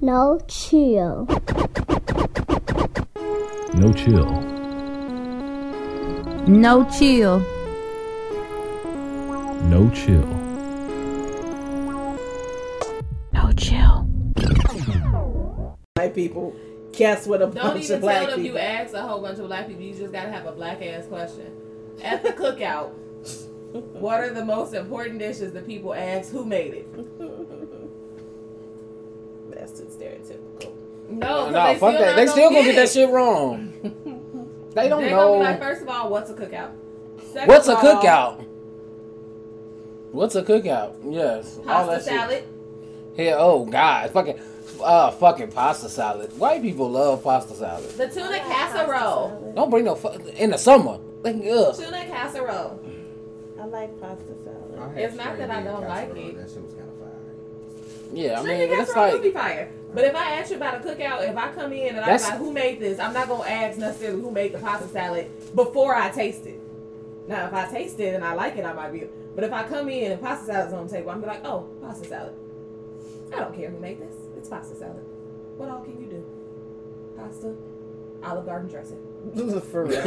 No chill. No chill. No chill. No chill. No chill. White people guess what a Don't bunch even of black tell them people. you asked a whole bunch of black people. You just gotta have a black ass question. At the cookout, what are the most important dishes that people ask who made it? That's too stereotypical. No, 'cause no, they fuck still that. They still gonna get that shit wrong. They don't They're know. gonna be like, first of all, what's a cookout? Second What's a all, cookout? What's a cookout? Yes. all Pasta that shit. salad. Here, oh god, fucking, uh, fucking pasta salad. White people love pasta salad. The tuna casserole. Don't bring no fu- in the summer. Like, ugh. Tuna casserole. I like pasta salad. It's not that I don't like it. That shit was kind of fire. Yeah, I mean, it's casserole would be like, fire. But if I ask you about a cookout, if I come in and I'm like, who made this? I'm not gonna ask necessarily who made the pasta salad before I taste it. Now, if I taste it and I like it, I might be. But if I come in and pasta salad's on the table, I'm be like, oh, pasta salad. I don't care who made this. It's pasta salad. What all can you do? Pasta, Olive Garden dressing. For real.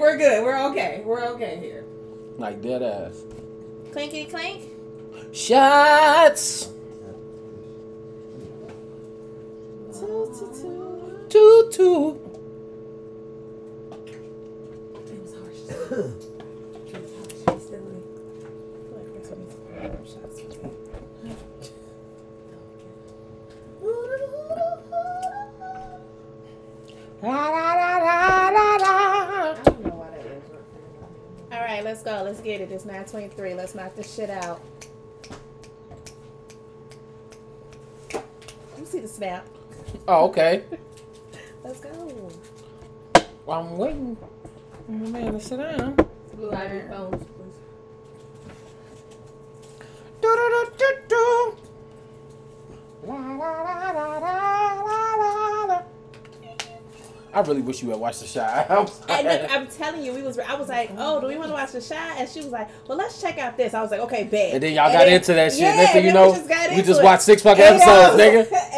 We're good. We're okay. We're okay here. like dead ass. Clinky clink. Shots. Two, two, two. Toot toot. It was harsh. It was harsh. Silly. I don't know why that is. All right, let's go. Let's get it. It's 923. Let's knock this shit out. You see the snap. Oh, okay. Let's go. Well, I'm waiting for my man to sit down. Blue Ivy phones, please. Do-do-do-do-do. La, la, la, la, la, la, la, la. I really wish you had watched the shot. I'm And then. I'm telling you, we was. I was like, "Oh, do we want to watch the shot?" And she was like, "Well, let's check out this." I was like, "Okay, bet." And then y'all got into that shit. Yeah, Next thing you and know, we just, got we just it. watched six fucking Eight episodes, hours- nigga.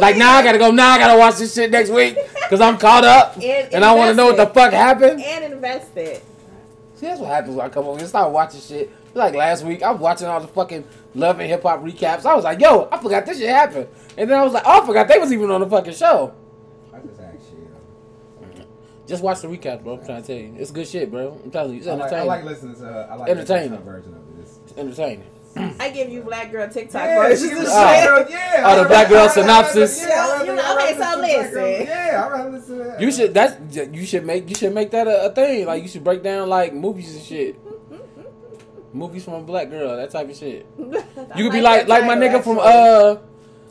Eight hours. Like now, I gotta go. Now I gotta watch this shit next week because I'm caught up And and I want to know what the fuck happened. and invested. See, that's what happens when I come over and start watching shit. Like last week, I was watching all the fucking Love and Hip Hop recaps. I was like, yo, I forgot this shit happened. And then I was like, oh, I forgot they was even on the fucking show. I just asked shit. Just watch the recap, bro. I'm trying to tell you. It's good shit, bro. I'm telling you. It's I like, I like listening to. Uh, I like Entertaining. listening to a version of it. It's, It's entertaining. I give you black girl TikTok yeah, versions she of was shit. Oh. yeah. Oh, the Black Girl rather- I rather- synopsis. Yeah, You know, okay, so listen to Black Girl- listen. Yeah, I rather listen to that. You should that's you should make you should make that a, a thing. Like you should break down like movies and shit. movies from a black girl, that type of shit. You could be like like my nigga from uh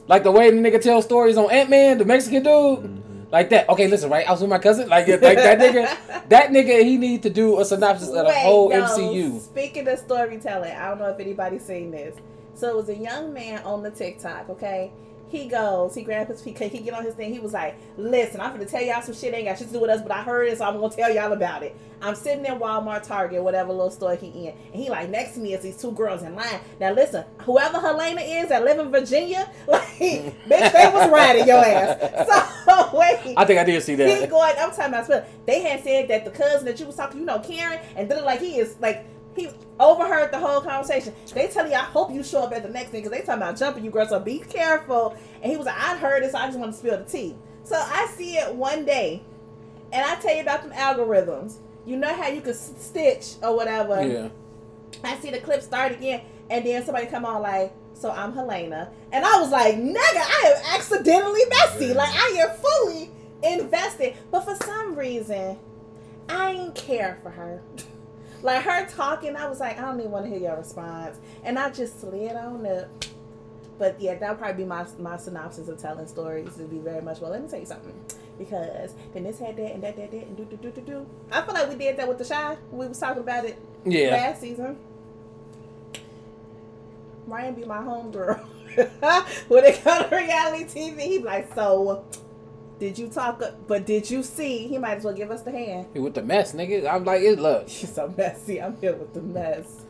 like the way the nigga tells stories on Ant Man, the Mexican dude. Like that. Okay, listen, right? I was with my cousin. Like, yeah, like that nigga. That nigga, he need to do a synopsis of the Wait, whole yo, MCU. Speaking of storytelling, I don't know if anybody's seen this. So it was a young man on the TikTok, okay? He goes, he grabbed his, he, he get on his thing. He was like, listen, I'm gonna tell y'all some shit ain't got shit to do with us, but I heard it, so I'm gonna tell y'all about it. I'm sitting in Walmart, Target, whatever little store he in, and he like next to me is these two girls in line. Now listen, whoever Helena is that live in Virginia, like, bitch, they was riding your ass. So wait, I think I did see that. he going. I'm talking about. They had said that the cousin that you was talking, you know, Karen, and then like he is like he overheard the whole conversation. They tell you, I hope you show up at the next thing because they talking about jumping you, girl. So be careful. And he was like, I heard this. I just want to spill the tea. So I see it one day, and I tell you about them algorithms. You know how you could stitch or whatever. Yeah. I see the clip start again, and then somebody come on like, "So I'm Helena," and I was like, "Nigga, I am accidentally messy. Like I am fully invested." But for some reason, I ain't care for her. like her talking, I was like, I don't even want to hear your response, and I just slid on up. But yeah, that'll probably be my my synopsis of telling stories. It'd be very much well. Let me tell you something, because then this had that and that that that and do do do do do. I feel like we did that with the shy. We was talking about it Yeah. last season. Ryan be my homegirl. when it comes to reality TV, he be like, so did you talk? But did you see? He might as well give us the hand. He With the mess, nigga. I'm like, it look. She's so messy. I'm here with the mess.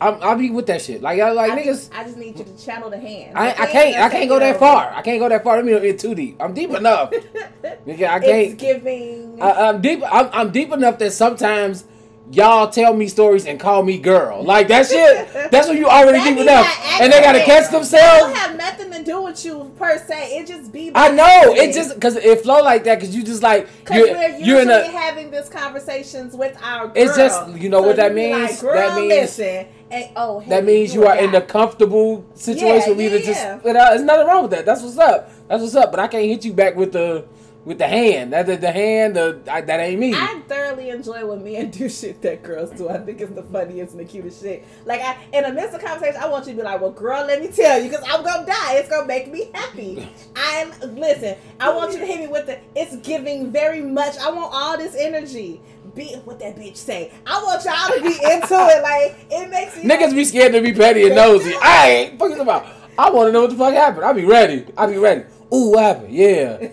I'm, I'll be with that shit. Like, I, like I, niggas. Need, I just need you to channel the hand. I, I can't I can't go that over. far. I can't go that far. Let me know it's too deep. I'm deep enough. Nigga, I It's can't. giving. I, I'm deep. I'm, I'm deep enough that sometimes y'all tell me stories and call me girl. Like that shit. That's when you already That deep enough, and they gotta catch It themselves. have nothing to do with you per se. It just be. I know it just because it flow like that because you just like you're, we're usually you're in a. having these conversations with our girl. It's just- you know what that means? Like, That means- listen. And, oh, hey, That means you are in the comfortable situation Yeah, for me to yeah, just. yeah. There's nothing wrong with that. That's what's up. That's what's up. But I can't hit you back with the with the hand. That the, the hand. The I, that ain't me. I thoroughly enjoy when men do shit that girls do. I think it's the funniest and the cutest shit. Like, I, in the midst of conversation, I want you to be like, "Well, girl, let me tell you, because I'm gonna die. It's gonna make me happy." I'm listen. I want you to hit me with the. It's giving very much. I want all this energy. Be what that bitch say. I want y'all to be into it. Like it makes me. Niggas be scared to be petty and nosy. I ain't fucking about. I want to know what the fuck happened. I'll be ready. I'll be ready. Ooh, what happened? Yeah.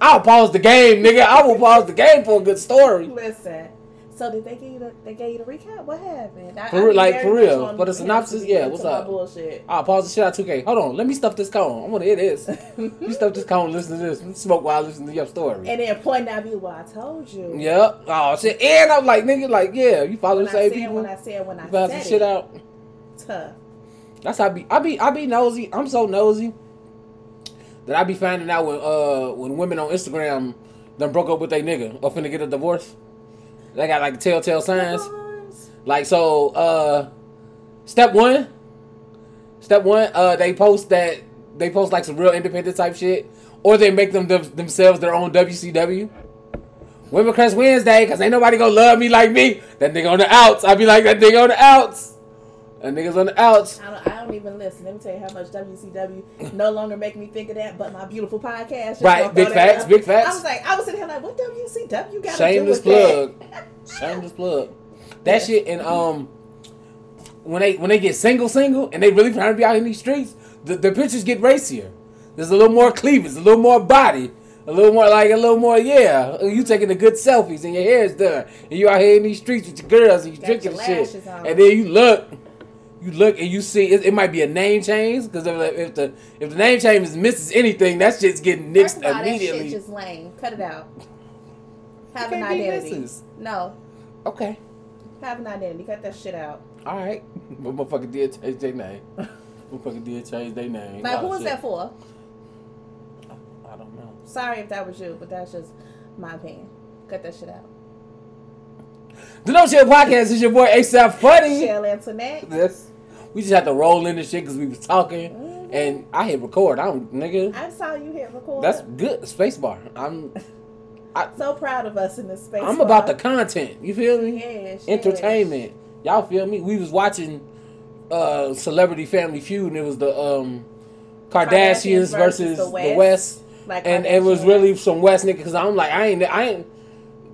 I'll pause the game, nigga. I will pause the game for a good story. Listen. So did they give you the they gave you the recap? What happened? I, For I like, for real. For the synopsis, yeah, what's up? Bullshit. I'll pause the shit out 2K. Hold on. Let me stuff this cone. I want to hear this. You stuff this cone. Listen to this. Smoke while I listen to your story. And then point out view. Well, I told you. Yep. Oh shit. And I'm like, nigga, like, yeah, you follow When the I same said people. when I said when I You found said some it, shit out. tough. That's how I be. I be. I be nosy. I'm so nosy that I be finding out when uh when women on Instagram done broke up with their nigga or finna get a divorce. They got like telltale signs. Like so, uh, step one. Step one. Uh, they post that they post like some real independent type shit, or they make them, them themselves their own WCW. Women Crush Wednesday, cause ain't nobody gonna love me like me. That nigga on the outs. I be like that nigga on the outs. That nigga's on the outs. I don't, I don't even listen. Let me tell you how much WCW no longer make me think of that, but my beautiful podcast. Right, big facts, big facts. I was like, I was sitting here like, what WCW got to do Shameless with plug. that? Shameless plug. That shit and um when they when they get single single and they really trying to be out in these streets, the, the pictures get racier. There's a little more cleavage, a little more body, a little more like a little more yeah. You taking the good selfies and your hair is done, and you out here in these streets with your girls and you Got drinking shit, on. and then you look. You look and you see it, it might be a name change because if, if the if the name change is misses anything, that shit's getting nixed First of all, that immediately. shit just lame. Cut it out. Have an identity. No, Okay, have an identity. Cut that shit out. all right, but motherfucker did change their name. motherfucker did change their name. Like, Oh, who was shit. that for? I don't know. Sorry if that was you, but that's just my opinion. Cut that shit out. The No Chill Podcast is your boy ASAP Funny. Shell Antoinette. This we just had to roll in the shit because we was talking, and I hit record. I don't, nigga. I saw you hit record. That's good. Spacebar. I'm so proud of us in this space. I'm about the content. You feel me? yes, yes. Entertainment. Y'all feel me? We was watching uh Celebrity Family Feud, and it was the um Kardashians, Kardashians versus, versus the the West. West, Like and it was really some West nigga. Because I'm like, I ain't, I ain't.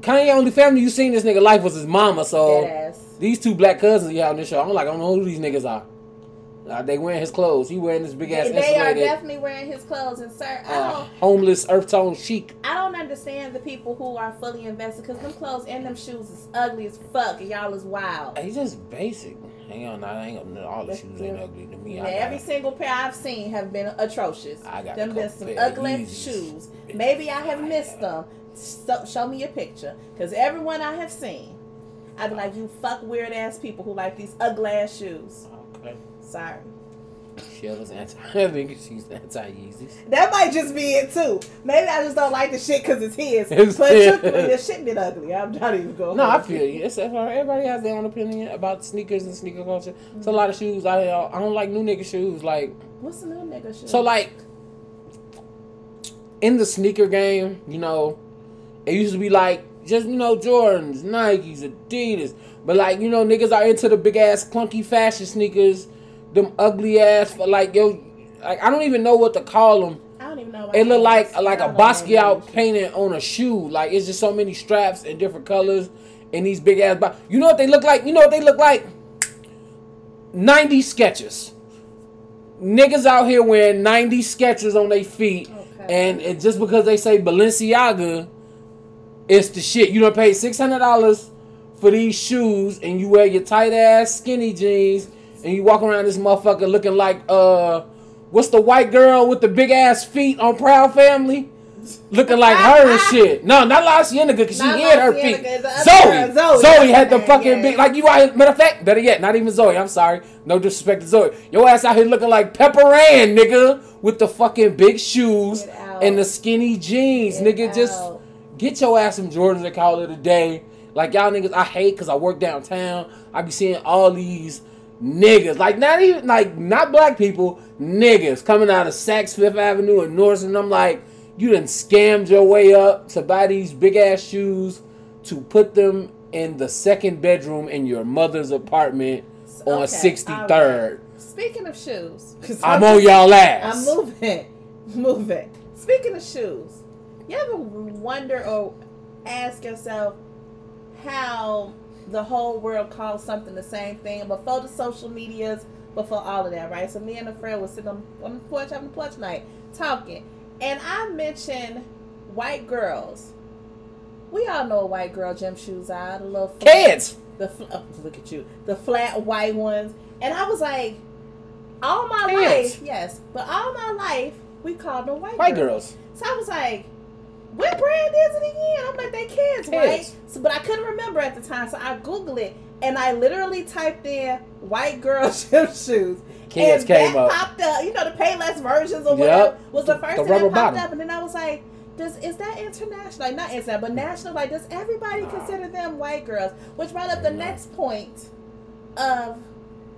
Kanye only family you seen this nigga life was his mama, so. These two black cousins you on this show. I'm like, I don't know who these niggas are. Uh, they wearing his clothes. He wearing this big ass They are definitely wearing his clothes, and sir, I uh, don't, homeless earth tone chic. I don't understand the people who are fully invested because them clothes and them shoes is ugly as fuck, and y'all is wild. He's just basic. Hang on, I ain't gonna. All the shoes ain't ugly to me. Yeah, every single pair I've seen have been atrocious. I got them been some ugly shoes. Maybe I have missed them. So, show me a picture, because everyone I have seen, I'd be like, you fuck weird ass people who like these ugly ass shoes. okay. Sorry. Shell is anti. I think she's anti Yeezys. That might just be it too. Maybe I just don't like the shit because it's his. It's but his. truthfully, the shit been ugly. I'm not even going. No, I feel you. It's, everybody has their own opinion about sneakers and sneaker culture. It's a lot of shoes. I I don't like new nigga shoes. Like What's the new nigga shit? So like in the sneaker game, you know, it used to be like just you know Jordans, Nikes, Adidas, but like you know niggas are into the big ass clunky fashion sneakers, them ugly ass like yo, like I don't even know what to call them. I don't even know. It look like like a Basquiat painted on a shoe. Like it's just so many straps and different colors and these big ass. Bo- you know what they look like? You know what they look like? 90 Skechers. Niggas out here wearing 90 Skechers on their feet, Okay. and it, just because they say Balenciaga, it's the shit. You don't pay six hundred dollars for these shoes, and you wear your tight ass skinny jeans, and you walk around this motherfucker looking like uh, what's the white girl with the big ass feet on Proud Family? Looking like her and shit. No, not La Cienega, because she Not hid her feet. Zoe. Zoe. Zoe had the fucking yeah. big, like you out matter of fact, better yet, not even Zoe. I'm sorry. No disrespect to Zoe. Your ass out here looking like Pepper Ann, nigga, with the fucking big shoes and the skinny jeans, Get nigga. Just out. Get your ass some Jordans and call it a day. Like y'all niggas, I hate because I work downtown. I be seeing all these niggas, like not even like not black people, niggas coming out of Saks Fifth Avenue and North, and I'm like, you done scammed your way up to buy these big ass shoes to put them in the second bedroom in your mother's apartment on Okay, 63rd. Speaking of shoes, 'cause I'm on y'all ass. I'm moving, moving. Speaking of shoes, you ever wonder or ask yourself how the whole world calls something the same thing before the social medias, before all of that, right? So me and a friend was sitting on, on the porch having a porch night talking, and I mentioned white girls. We all know white girl gym shoes are, the little flat- Kids. the fl- oh, look at you, the flat white ones, and I was like, all my Pants. life, yes, but all my life we called them white White girls. girls. So I was like, what brand is it again? I'm like, they kids, right? So, but I couldn't remember at the time, so I googled it and I literally typed in white girl gym shoes. Kids and came up. popped up. You know, the Payless versions or Yep. whatever was the The- first the thing that popped bottom. up, and then I was like. Does is that international? Like not international, but national. Like does everybody consider them white girls? Which brought up the No. next point of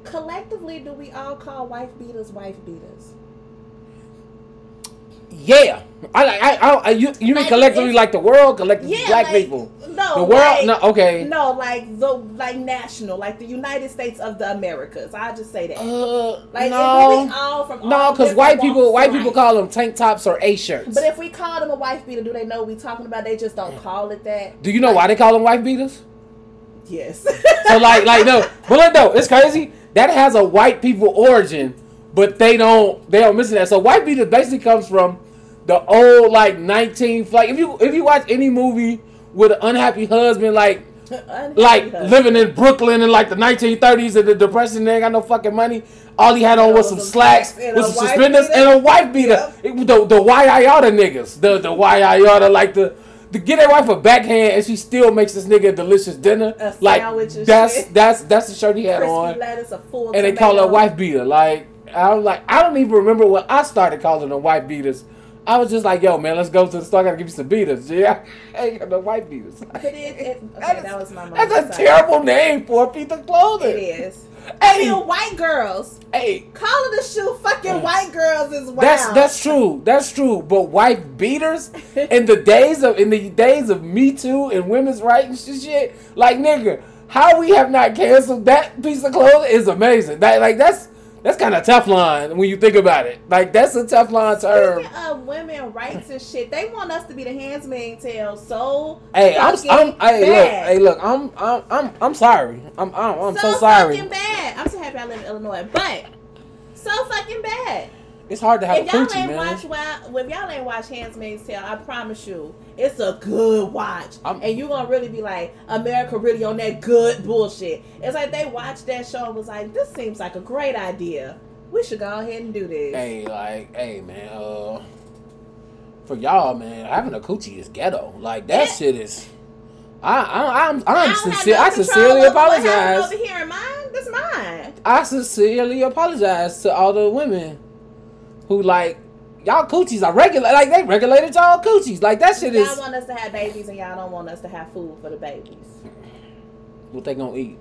collectively, do we all call wife beaters wife beaters? Yeah, I like. I, I, you, you mean Like, collectively like the world, collectively Yeah, black like, people. No, The world, like- no, okay. No, like the like national, like the United States of the Americas. I just say that. Uh, like no, if we all from no, because white people, white people call them tank tops or a shirts. But if we call them a wife beater, do they know we talking about? They just don't call it that. Do you know why they call them wife beaters? Yes. So like, like no, but look though, it's crazy. That has a white people origin, but they don't, they don't mention that. So white beaters basically comes from the old like nineteen, like if you if you watch any movie with an unhappy husband, like Unhappy like husband. living in Brooklyn in like the 1930s and the depression, they ain't got no fucking money. All he had on was some Some slacks, with some suspenders, beater. and a wife beater. It was the the Yayata niggas, the the Yayata, like the. To get their wife a backhand and she still makes this nigga a delicious dinner. A like that's that's that's the shirt he had crispy on, lettuce, and they call her tomato. wife beater. Like I'm like I don't even remember what I started calling them white beaters. I was just like, yo, man, let's go to the store. I gotta give you some beaters. Yeah, I ain't got no wife beaters. But it, it okay, That is- that was my mom. That's a terrible name for a piece of clothing. It is. I Hey, mean, white girls hey, calling the shoe fucking white girls is wild. that's that's true. That's true. But white beaters in the days of in the days of Me Too and women's rights and shit, like nigga, how we have not canceled that piece of clothing is amazing. That like that's that's kind of Teflon when you think about it. Like that's a Teflon term. Speaking of women rights and shit, they want us to be the handmaid's tale. So Hey, I'm, I'm, hey, look, hey, look, I'm, I'm, I'm, I'm sorry. I'm, I'm, I'm so, so sorry. fucking bad. I'm so happy I live in Illinois, but so fucking bad. It's hard to have If a y'all coochie, ain't man. watch, well, if y'all ain't watch Handmaid's Tale, I promise you, it's a good watch, I'm- and you're gonna really be like, America really on that good bullshit. It's like they watched that show and was like, this seems like a great idea. We should go ahead and do this. Hey, like, hey, man. Uh, for y'all, man, having a coochie is ghetto. Like that Yeah. shit is. I, I, I'm, I I'm have sincere. no I sincerely over what happens apologize. Over here, mine, that's mine. I sincerely apologize to all the women who like y'all coochies are regular. Like they regulated y'all coochies. Like that shit is Y'all want us to have babies, and y'all don't want us to have food for the babies. what they gonna eat.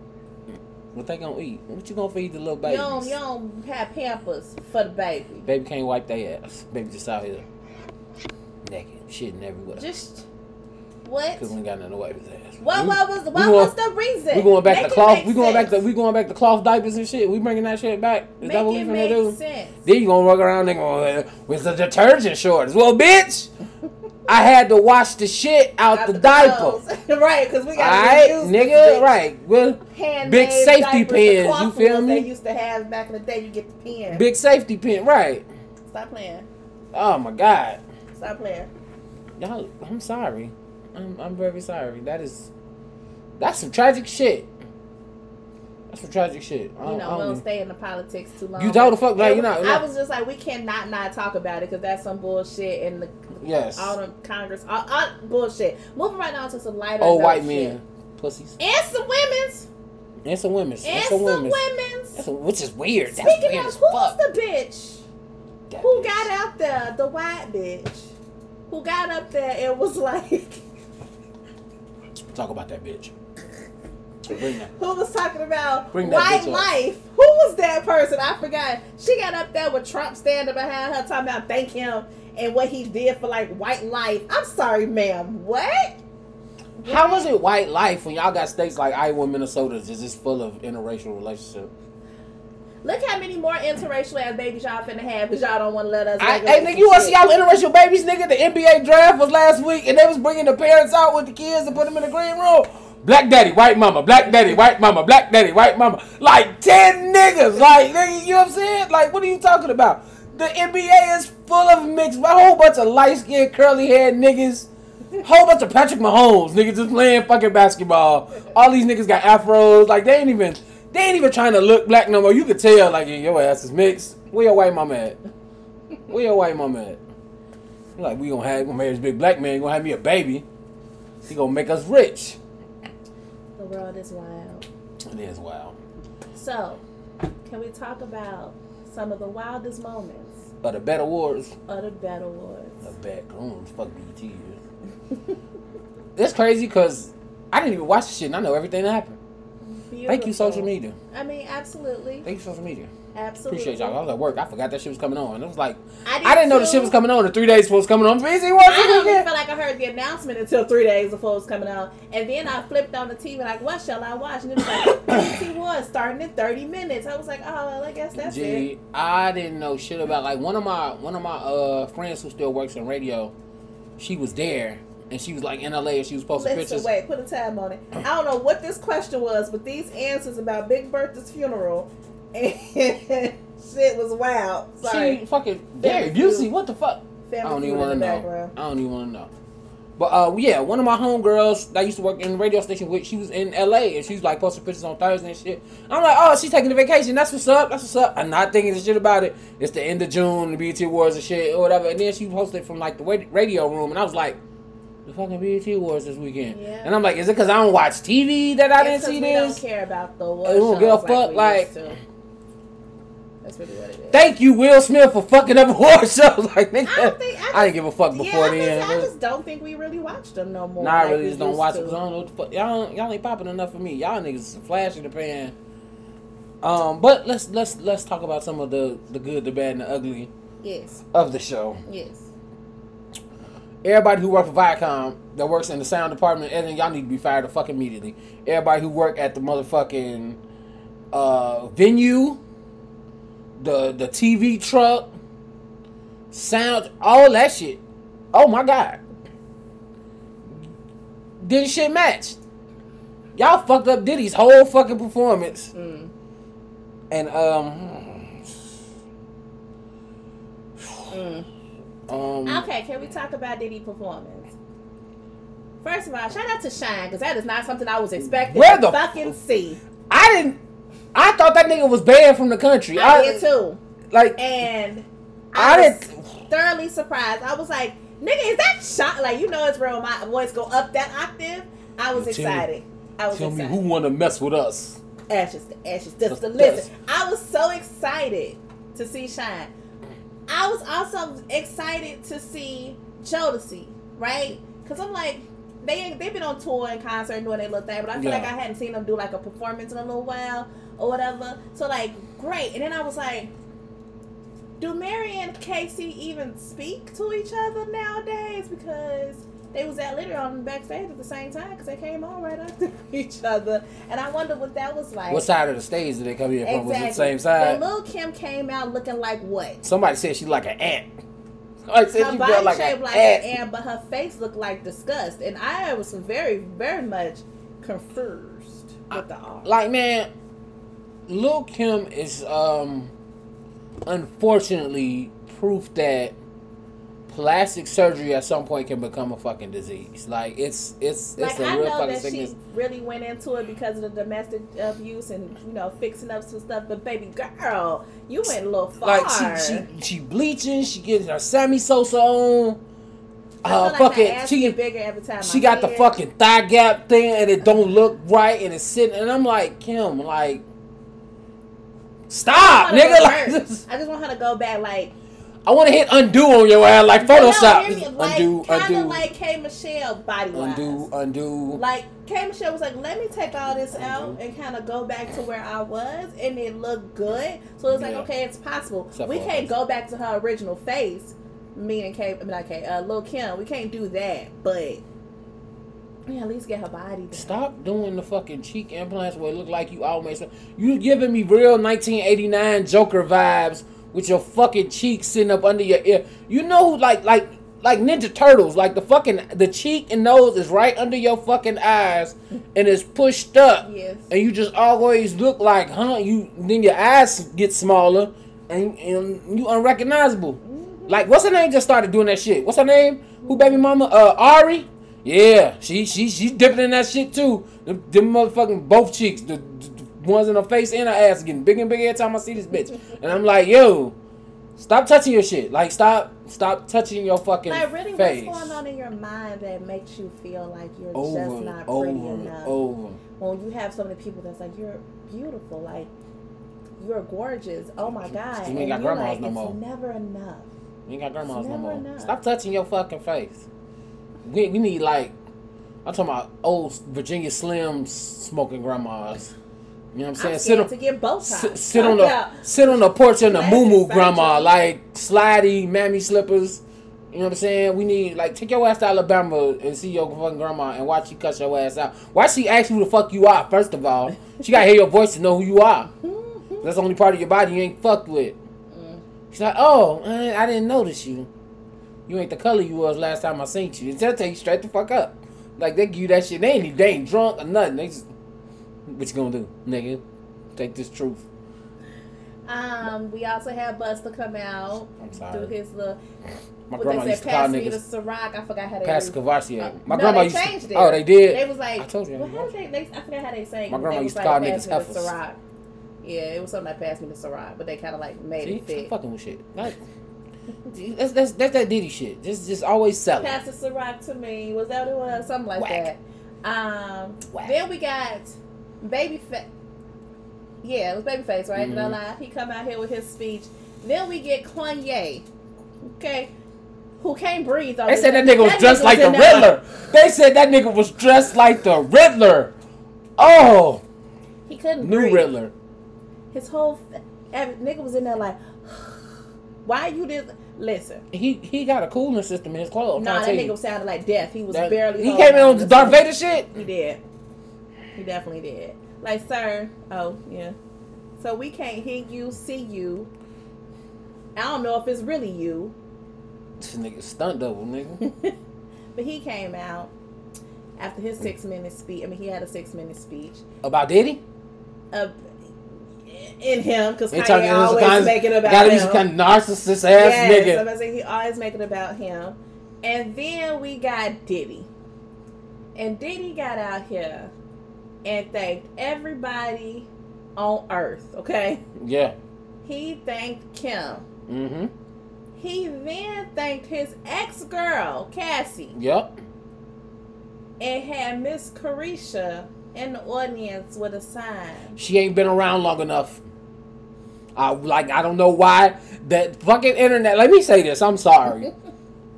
What they gonna eat? What you gonna feed the little You babies? don't, you don't have Pampers for the baby. Baby can't wipe their ass. Baby just out here naked, shitting everywhere. Just what? Cause we ain't got nothing to wipe his ass. What, we, what was what going- was the reason? we going back Make to cloth. We going back to we going back to cloth diapers and shit. We bringing that shit back. Is Make that what we finna make do? sense. Then you gonna walk around nigga uh, with the detergent shorts. Well, bitch, I had to wash the shit out Out the, the diaper. right? Because we got Alright, nigga, right. Well, big safety pins, you feel me? They used to have back in the day. You get the pin. big safety pin, right. Stop playing. Oh my god. Stop playing. Y'all, I'm sorry. I'm, I'm very sorry. That is, that's some tragic shit. That's That's some tragic shit. I You don't- know, I we don't don't stay in the politics too long. You told the fuck like you're not. was- I was just like, we cannot not talk about it because that's some bullshit in the yes. all the Congress, all, all bullshit. Moving right on to some lighter. Oh, white shit. men, pussies, and some women's, and some women's, and and some some women's. women's. That's a, which is weird. That's Speaking weird of, as who was fuck. the bitch That who bitch. got out there? The white bitch who got up there and was like, Talk about that bitch. Bring that. who was talking about Bring that white life? Who was that person? I forgot. She got up there with Trump standing behind her talking about thank him and what he did for like white life. I'm sorry, ma'am. What? How was it white life when y'all got states like Iowa, Minnesota, is just full of interracial relationships? Look how many more interracial ass babies y'all finna have because y'all don't want to let us. I, hey, nigga, you want to see y'all interracial babies, nigga? The NBA draft was last week, and they was bringing the parents out with the kids and put them in the green room. Black daddy, white mama, black daddy, white mama, black daddy, white mama. Like 10 niggas. Like, nigga, you know what I'm saying? Like, what are you talking about? The NBA is full of mixed, a whole bunch of light skinned, curly haired niggas. Whole bunch of Patrick Mahomes, niggas just playing fucking basketball. All these niggas got afros. Like, they ain't even, they ain't even trying to look black no more. You could tell, like, your ass is mixed. Where your white mama at? Where your white mama at? Like we gonna have gonna marry this big black man, gonna have me a baby. He gonna make us rich. The world is wild. It is wild. So, can we talk about some of the wildest moments But the Bet Awards, of the Battle Awards? the Bet Goons, fuck BT. It's crazy because I didn't even watch the shit and I know everything that happened. Thank you, social media. I mean, absolutely, Thank you, social media. absolutely. Appreciate y'all. I was at work. I forgot that shit was coming on. And it was like, I, I didn't know the shit was coming on. The three days before it was coming on. BT was I don't even feel like I heard the announcement until three days before it was coming out, and then I flipped on the TV like, "What shall I watch?" And it was like, "BT One starting in thirty minutes." I was like, "Oh, well, I guess that's it." Gee, I didn't know shit about like one of my one of my uh friends who still works in radio. She was there and she was like in LA and she was posting Listen, pictures. wait, put a time on it. I don't know what this question was, but these answers about Big Bertha's funeral and shit was wild. Sorry, She fucking Gary Busey. What the fuck? I don't even want to know. background. I don't even want to know. But uh, yeah, one of my homegirls that used to work in the radio station with, she was in LA and she was like posting pictures on Thursday and shit. I'm like, oh, she's taking a vacation. That's what's up. That's what's up. I'm not thinking shit about it. It's the end of June, the BT Awards and shit or whatever. And then she posted from like the radio room, and I was like, the fucking BET Awards this weekend. Yeah. And I'm like, is it because I don't watch TV that I It's didn't see this? we don't care about the award We don't give a fuck, we like- That's really what it is. Thank you, Will Smith, for fucking up award shows. Like, nigga, I think- I I, didn't give a fuck before yeah, then. I just don't think we really watch them no more. Nah, I really just don't watch to. it because I don't know what the fuck. Y'all, y'all ain't popping enough for me. Y'all niggas flash in the pan. Um, but let's let's let's talk about some of the the good, the bad, and the ugly Yes, of the show. yes. Everybody who works for Viacom that works in the sound department, and y'all need to be fired the fuck immediately. Everybody who work at the motherfucking uh, venue, the the TV truck, sound, all that shit. Oh my god, didn't shit match? Y'all fucked up Diddy's whole fucking performance, Mm. and um, Mm. Um, Okay, can we talk about Diddy performance? First of all, shout out to Shyne because that is not something I was expecting Where to the fucking see. I didn't. I thought that nigga was banned from the country. I did too, Like and I I, was didn't. thoroughly surprised. I was like, "Nigga, is that shot?" Like you know, it's real. My voice go up that octave. I was Tell me- excited. I was Tell me who want to mess with us. ashes to ashes, Dust to listen. I was so excited to see Shyne. I was also excited to see Jodeci, right? Because I'm like, they they've been on tour and concert and doing their little thing, but I feel Yeah. like I hadn't seen them do like a performance in a little while or whatever. So like, great. And then I was like, do Mary and K-Ci even speak to each other nowadays? Because they was at literally on the backstage at the same time because they came on right after each other, and I wonder what that was like. What side of the stage did they come in from? Was it the same side? But Lil Kim came out looking like what? Somebody said she like an ant. Somebody said Her she body like shaped like ant. an ant, but her face looked like disgust. And I was very, very much confused with the art. Like man, Lil Kim is um unfortunately proof that plastic surgery at some point can become a fucking disease. Like it's it's it's Like a I real know fucking that sickness. she really went into it because of the domestic abuse and you know fixing up some stuff. But baby girl, you went a little far. Like she she she bleaching, she getting her Sammy Sosa on. Uh, like fucking she bigger every time. she got the fucking thigh gap thing and it don't look right and it's sitting and I'm like Kim like stop I nigga like. I just want her to go back like I want to hit undo on your ass like No, Photoshop hear me, Just like, undo kind of undo like K Michelle body wise. undo undo Like K Michelle was like, let me take all this out and kind of go back to where I was, and it looked good. So it's like, Yeah. okay, it's possible. Except we can't us. go back to her original face. Me and K, I mean not K, uh, Lil Kim. We can't do that, but yeah, at least get her body. Back. Stop doing the fucking cheek implants where it look like you always. You giving me real 1989 Joker vibes with your fucking cheeks sitting up under your ear. You know, who like like like Ninja Turtles, like the fucking the cheek and nose is right under your fucking eyes and it's pushed up, Yes. and you just always look like, huh? You then your eyes get smaller and and you unrecognizable. Like what's her name? Just started doing that shit. What's her name? Who baby mama? Uh, Ari. Yeah, she she she dipping in that shit too. Them, them motherfucking both cheeks, the, the ones in her face and her ass getting bigger and bigger every time I see this bitch. And I'm like, yo, stop touching your shit. Like stop stop touching your fucking Like really, face. what's going on in your mind that makes you feel like you're Over just not over pretty enough? over. when you have so many people that's like you're beautiful, like you're gorgeous. Oh my god! You ain't got grandmas like, no it's more. never enough. You ain't got grandmas no more. enough. Stop touching your fucking face. We, we need like I'm talking about old Virginia Slim smoking grandmas. You know what I'm saying? I'm Sit on, to get Botox. sit, sit on the sit on the porch in the moo moo grandma, like slidey mammy slippers. You know what I'm saying? We need like take your ass to Alabama and see your fucking grandma and watch you cut your ass out. Why she ask you who the fuck you are? First of all, she gotta hear your voice to know who you are. That's the only part of your body you ain't fucked with. Mm. She's like, oh, eh, I didn't notice you. You ain't the color you was last time I seen you. They'll take you straight the fuck up. Like they give you that shit. They ain't they ain't drunk or nothing. They just what you gonna do, nigga? Take this truth. Um, we also had to come out I'm do his little My grandma they used said, to call pass me the niggas Ciroc. I forgot how they pass Courvoisier. Uh, My no, grandma they used changed to. it. Oh, they did. They was like, I told you. Well, how they, they, I forgot how they sang. My grandma used to call like, niggas pass the heifers. Yeah, it was something like passed me the Ciroc, but they kind of like made See, it fit. fucking with shit. Like, that's, that's that's that Diddy shit. Just just always selling. Pass the Ciroc to me. Was that what it was? Something like Whack. that. Um, Whack. then we got Babyface. Yeah, it was Babyface, right? Did I Mhm. lie? He come out here with his speech. Then we get Kanye. Okay. Who can't breathe? They said that nigga was dressed like the Riddler. They said that nigga was dressed like the Riddler. Oh, He couldn't new breathe. Riddler. His whole f- nigga was in there like, why you did? Listen, He he got a cooling system in his clothes. nah, that nigga you. sounded like death. He was That- barely. He came in on the Darth Vader shit. He did. He definitely did. Like, sir, oh yeah. So we can't hear you, see you. I don't know if it's really you, This nigga stunt double, nigga. but he came out after his six minute speech. I mean, he had a six minute speech. About Diddy? Uh, in him, because Kanye talking always kind make it about gotta be him. some kind of narcissist ass yes, nigga. I'm gonna say he always make it about him. And then we got Diddy. And Diddy got out here and thanked everybody on earth, okay? Yeah. He thanked Kim. Mm-hmm. He then thanked his ex girl, Cassie, Yep. and had Miss Caresha in the audience with a sign. She ain't been around long enough. I like I don't know why that fucking internet. Let me say this. I'm sorry.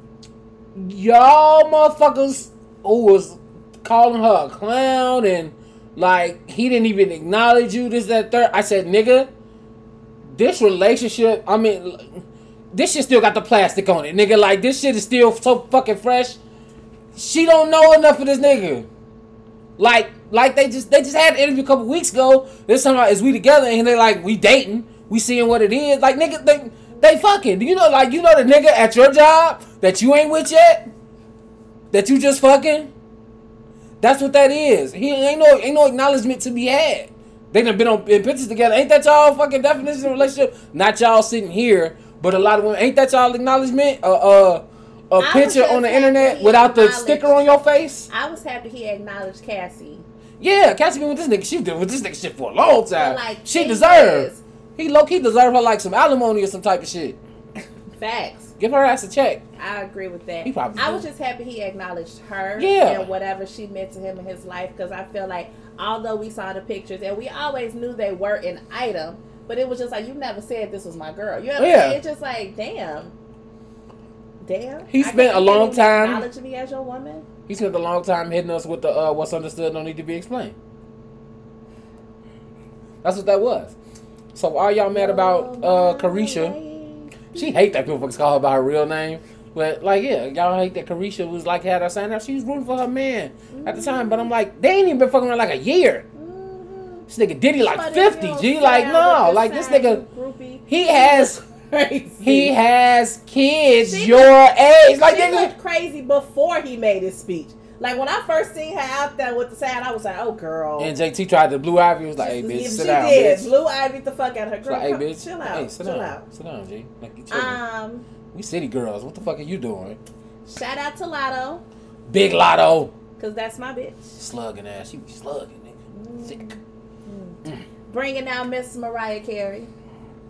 Y'all motherfuckers who was calling her a clown and like he didn't even acknowledge you. This that third. I said, nigga, this relationship. I mean, this shit still got the plastic on it, nigga. Like this shit is still so fucking fresh. She don't know enough of this nigga. Like, like they just they just had an interview a couple weeks ago. This time is we together and they like we dating. We seeing what it is. Like nigga, they they fucking. Do you know like you know the nigga at your job that you ain't with yet? That you just fucking? That's what that is. He ain't no ain't no acknowledgement to be had. They done been on in pictures together. Ain't that y'all fucking definition of relationship? Not y'all sitting here, but a lot of women. Ain't that y'all acknowledgement? Uh, uh, a was picture on the internet without the sticker on your face. I was happy he acknowledged Cassie. Yeah, Cassie been with this nigga. She been with this nigga shit for a long time. Like she thing deserved. is- He low key deserve her like some alimony or some type of shit. Facts. Give her ass a check. I agree with that. He probably I do. was just happy he acknowledged her Yeah. and whatever she meant to him in his life because I feel like although we saw the pictures and we always knew they were an item, but it was just like you never said this was my girl. You know Yeah. saying? It's just like damn, damn. He spent a long time- Acknowledge me as your woman. He spent a long time hitting us with the uh, what's understood don't need to be explained. That's what that was. So are y'all mad about uh Caresha? She hate that people call her by her real name. But like yeah, y'all hate that Caresha was like had her sign out. She was rooting for her man at the time. But I'm like, they ain't even been fucking around like a year. Mhm. This nigga Diddy like Somebody 50. G like no, like this nigga groupie. he has crazy. he has kids She your age. Like she nigga looked crazy before he made his speech. Like when I first seen her out there with the sign, I was like, "Oh, girl." and JT tried the blue ivy was like, hey She- bitch, she sit down, did. bitch. Blue Ivy the fuck out of her. Girl, like, hey bitch, chill out. hey, sit chill down, out. sit down, G. Like you chilling. Um, we city girls. What the fuck are you doing? shout out to Latto, Big Latto. cause that's my bitch. Slugging ass. She be slugging, nigga. Sick. Bringing out Miss Mariah Carey.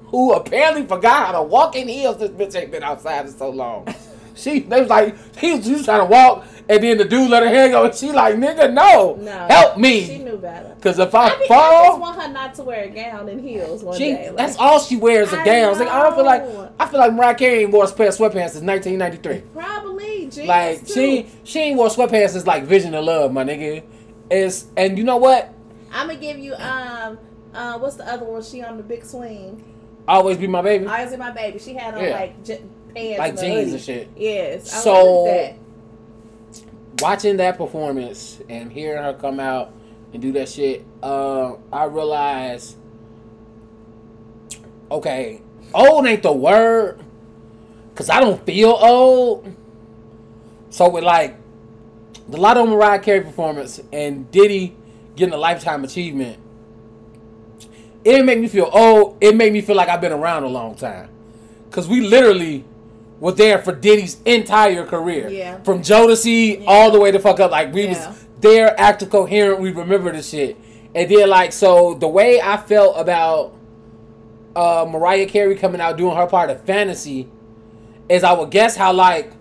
Who apparently forgot how to walk in heels. This bitch ain't been outside in so long. she, they was like, he was, she was trying to walk, and then the dude let her hair go, and she like, nigga, no, No, help She me, knew better. cause if I, I, mean, I just fall, want her not to wear a gown and heels one she, day. Like, that's all she wears a gown. I like, I don't feel like. I feel like Mariah Carey ain't wore a pair of sweatpants since 1993. Probably jeans Like too. she, she ain't wore sweatpants since like Vision of Love, my nigga. Is and you know what? I'm gonna give you um uh what's the other one? She on the big swing. Always be my baby. Always in my baby. She had on Yeah. like j- pants, Like jeans and shit. Yes. I So- that. watching that performance and hearing her come out and do that shit, uh, I realized, okay, old ain't the word, cause I don't feel old. So with like the Latto Mariah Carey performance and Diddy getting a lifetime achievement, it didn't make me feel old. It made me feel like I've been around a long time, cause we literally were there for Diddy's entire career. Yeah. From Jodeci all the way to fuck up. Like we Yeah. was there, active, coherent. We remember the shit, and then like so the way I felt about uh, Mariah Carey coming out doing her part of Fantasy is I would guess how like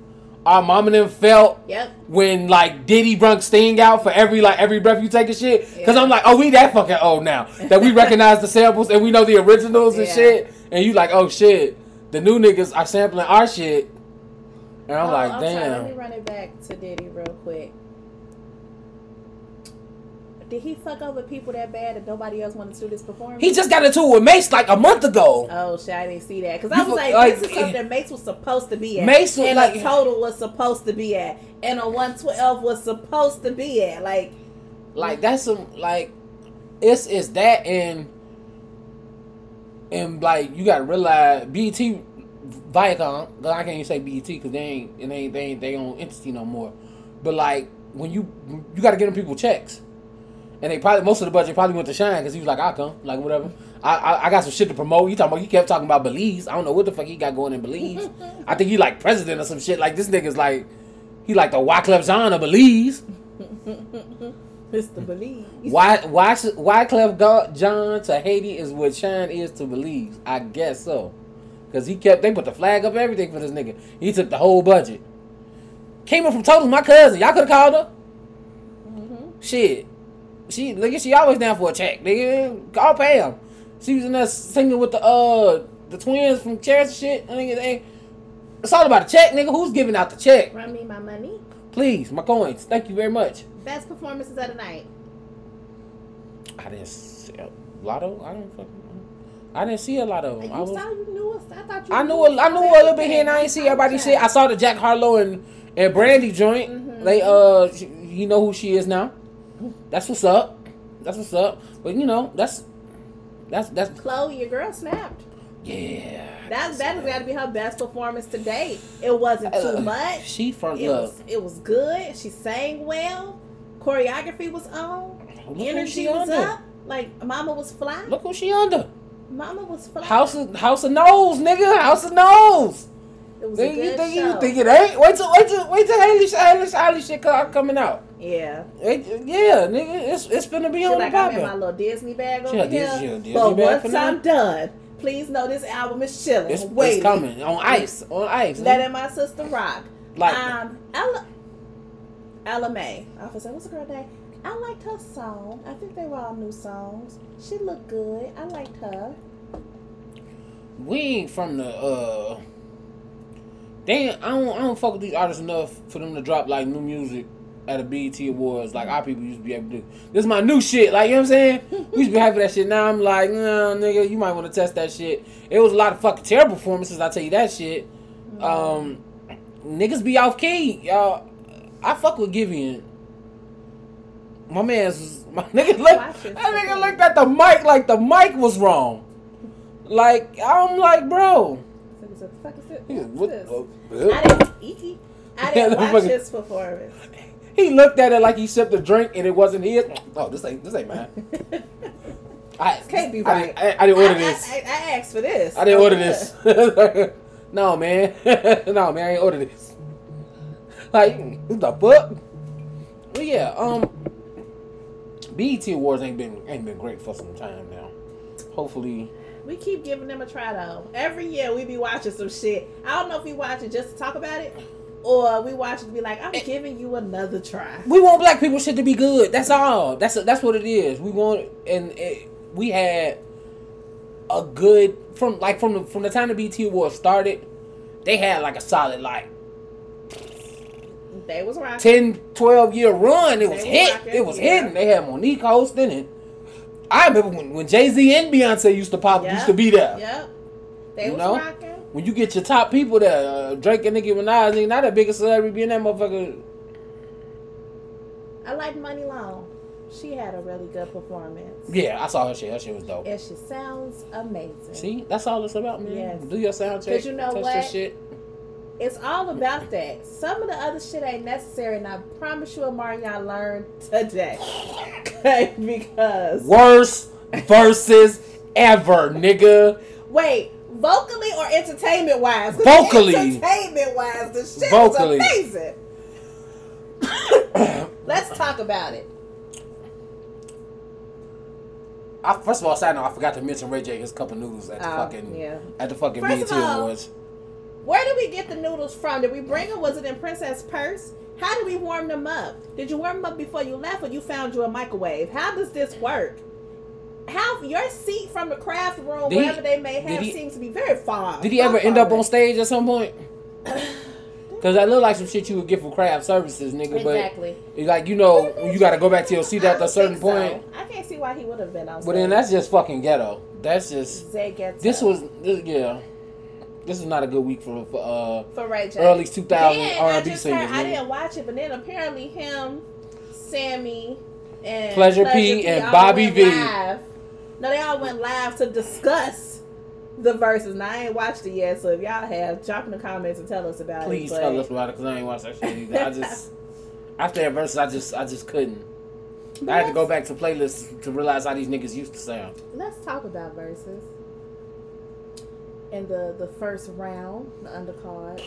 our mom and them felt Yep. when like Diddy brung Sting out for every like every breath you take and shit. Cause Yeah. I'm like, oh, we that fucking old now that we recognize the samples and we know the originals and Yeah. shit. And you like, oh shit, the new niggas are sampling our shit. And I'm Oh, like, I'm sorry, damn. let me run it back to Diddy real quick. Did he fuck over people that bad that nobody else wanted to do this performance? He just got into it with Mase like a month ago. Oh shit! I didn't see that because I was like, like, "This is something Mase was supposed to be at." Mase was and like- a total was supposed to be at, and a one twelve was supposed to be at. Like, Like that's some like it's it's that and and like you gotta realize BET Viacom. 'cause I can't even say BET because they ain't it ain't they ain't they own entity no more. But like when you you gotta give them people checks. And they probably most of the budget probably went to Shyne because he was like, "I'll come, like whatever." I, I I got some shit to promote. You talking about? He kept talking about Belize. I don't know what the fuck he got going in Belize. I think he like president or some shit. Like this nigga's like, he like the Wyclef Jean of Belize. Mr. Believe. Why why why Wyclef Go- John to Haiti is what Shyne is to Belize. I guess so. Cause he kept they put the flag up everything for this nigga. He took the whole budget. Came up from Total, my cousin. Y'all could have called her. Mm-hmm. Shit. She nigga, she always down for a check, nigga. Call Pam. She was in there singing with the uh the twins from Chairs and shit. Nigga, they, it's all about a check, nigga. Who's giving out the check? Run me my money. Please, my coins. Thank you very much. Best performances of the night. I didn't see a lotto. I don't fucking. I didn't see a lot of them. You I was. saw you knew us. I thought you. I knew a, I knew a little bit here, and I ain't see everybody shit. I saw the Jack Harlow and and Brandy joint. Mhm. They uh, you know who she is now. That's what's up. That's what's up. But you know, that's that's that's Chloe, your girl snapped. yeah. That that has got to be her best performance to date. It wasn't too Uh, much. She from It was it was good. She sang well. Choreography was on. Look Energy she was under. up. Like Mama was fly. Look who she under. Mama was fly. House of House of Nose, nigga. House of Nose. It was a Think, you think show. you think it ain't? Wait till wait till wait till Halle Halle Halle shit coming out. yeah. It, yeah, nigga, it's it's finna be She on like the I'm in my little Disney bag She over here. she Disney but bag once? I'm done, please know this album is chilling. It's, it's coming on ice on ice. Letting my sister rock. Like um, Ella, Ella Mai. I was like, what's the girl name? I liked her song. I think they were all new songs. She looked good. I liked her. we ain't from the uh. They I don't I don't fuck with these artists enough for them to drop like new music at a BET Awards like our people used to be able to do. This is my new shit. Like you know what I'm saying? we used to be happy that shit. Now I'm like, nah, nigga, you might want to test that shit. It was a lot of fucking terrible performances. I tell you that shit. Um, niggas be off key, y'all. I fuck with Giveon. My man's was- my nigga look. Watch That nigga looked at the mic like the mic was wrong. Like I'm like, bro. What the fuck is it? Nigga, What's what- this? I didn't. I didn't watch his performance. He looked at it like he sipped a drink and it wasn't his. Oh, this ain't this ain't mine. I Can't be I right. didn't- I, I didn't order I, this. I, I, I asked for this. I didn't order this. no, man. no, man, I ain't order this. Like, what the fuck? But yeah, um, BET Awards ain't been ain't been great for some time now. Hopefully, We keep giving them a try though. Every year we be watching some shit. I don't know if we watch it just to talk about it, or we watch it to be like, I'm giving you another try. we want black people shit to be good. That's all. That's that's what it is. We want and it, we had a good from like from the from the time the BET Awards started, they had like a solid like They was rocking. 10, 12 year run. It was They hit. rocking, It was yeah. hitting. They had Mo'Nique hosting it I remember when, when Jay Z and Beyonce used to pop, Yep. used to be there. Yep. They You was know? rocking. When you get your top people there, uh, Drake and Nicki Minaj, nigga, not the biggest celebrity being that motherfucker. I like Muni Long. She had a really good performance. Yeah, I saw her shit. Her shit was dope. And she sounds amazing. See, that's all it's about, man. Yes. Do your sound check. 'Cause you know what? shit. It's all about that. Some of the other shit ain't necessary, and I promise you, Omarion learned today. Okay, because Worst Verzuz ever, nigga. wait, vocally or entertainment wise? Vocally. entertainment wise, the shit Vocally. was amazing. Let's talk about it. I, first of all, side note, I forgot to mention Ray J his cup of noodles at the Oh, fucking yeah. at the fucking First BET all, Awards. Where did we get the noodles from? Did we bring them? Was it in Princess Purse? How did we warm them up? Did you warm them up before you left, or you found you a microwave? How does this work? How your seat from the craft room, Did he- they may have, he- seems to be very far. Did he ever end up on stage at some point? Cause that look like some shit you would get for craft services, nigga. Exactly. But like you know, you got to go back to your seat at a certain so. point. I can't see why he would have been on. But then that's just fucking ghetto. That's just gets this was this, yeah. This is not a good week for for uh for Ray J. early 2000 Then I R&B singers. I didn't watch it, but then apparently him, Sammie, and Pleasure P and Bobby V. Live. No, they all went live to discuss the Verzuz. And I ain't watched it yet, so if y'all have, drop in the comments and tell us about Please it. but- tell us about it because I ain't watched that shit either. I just after that verse, I just I just couldn't. but I had to go back to playlists to realize how these niggas used to sound. Let's talk about Verzuz. In the the first round, the undercard.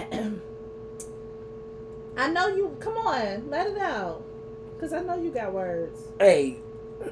I know you. Come on, let it out, cause I know you got words. Hey,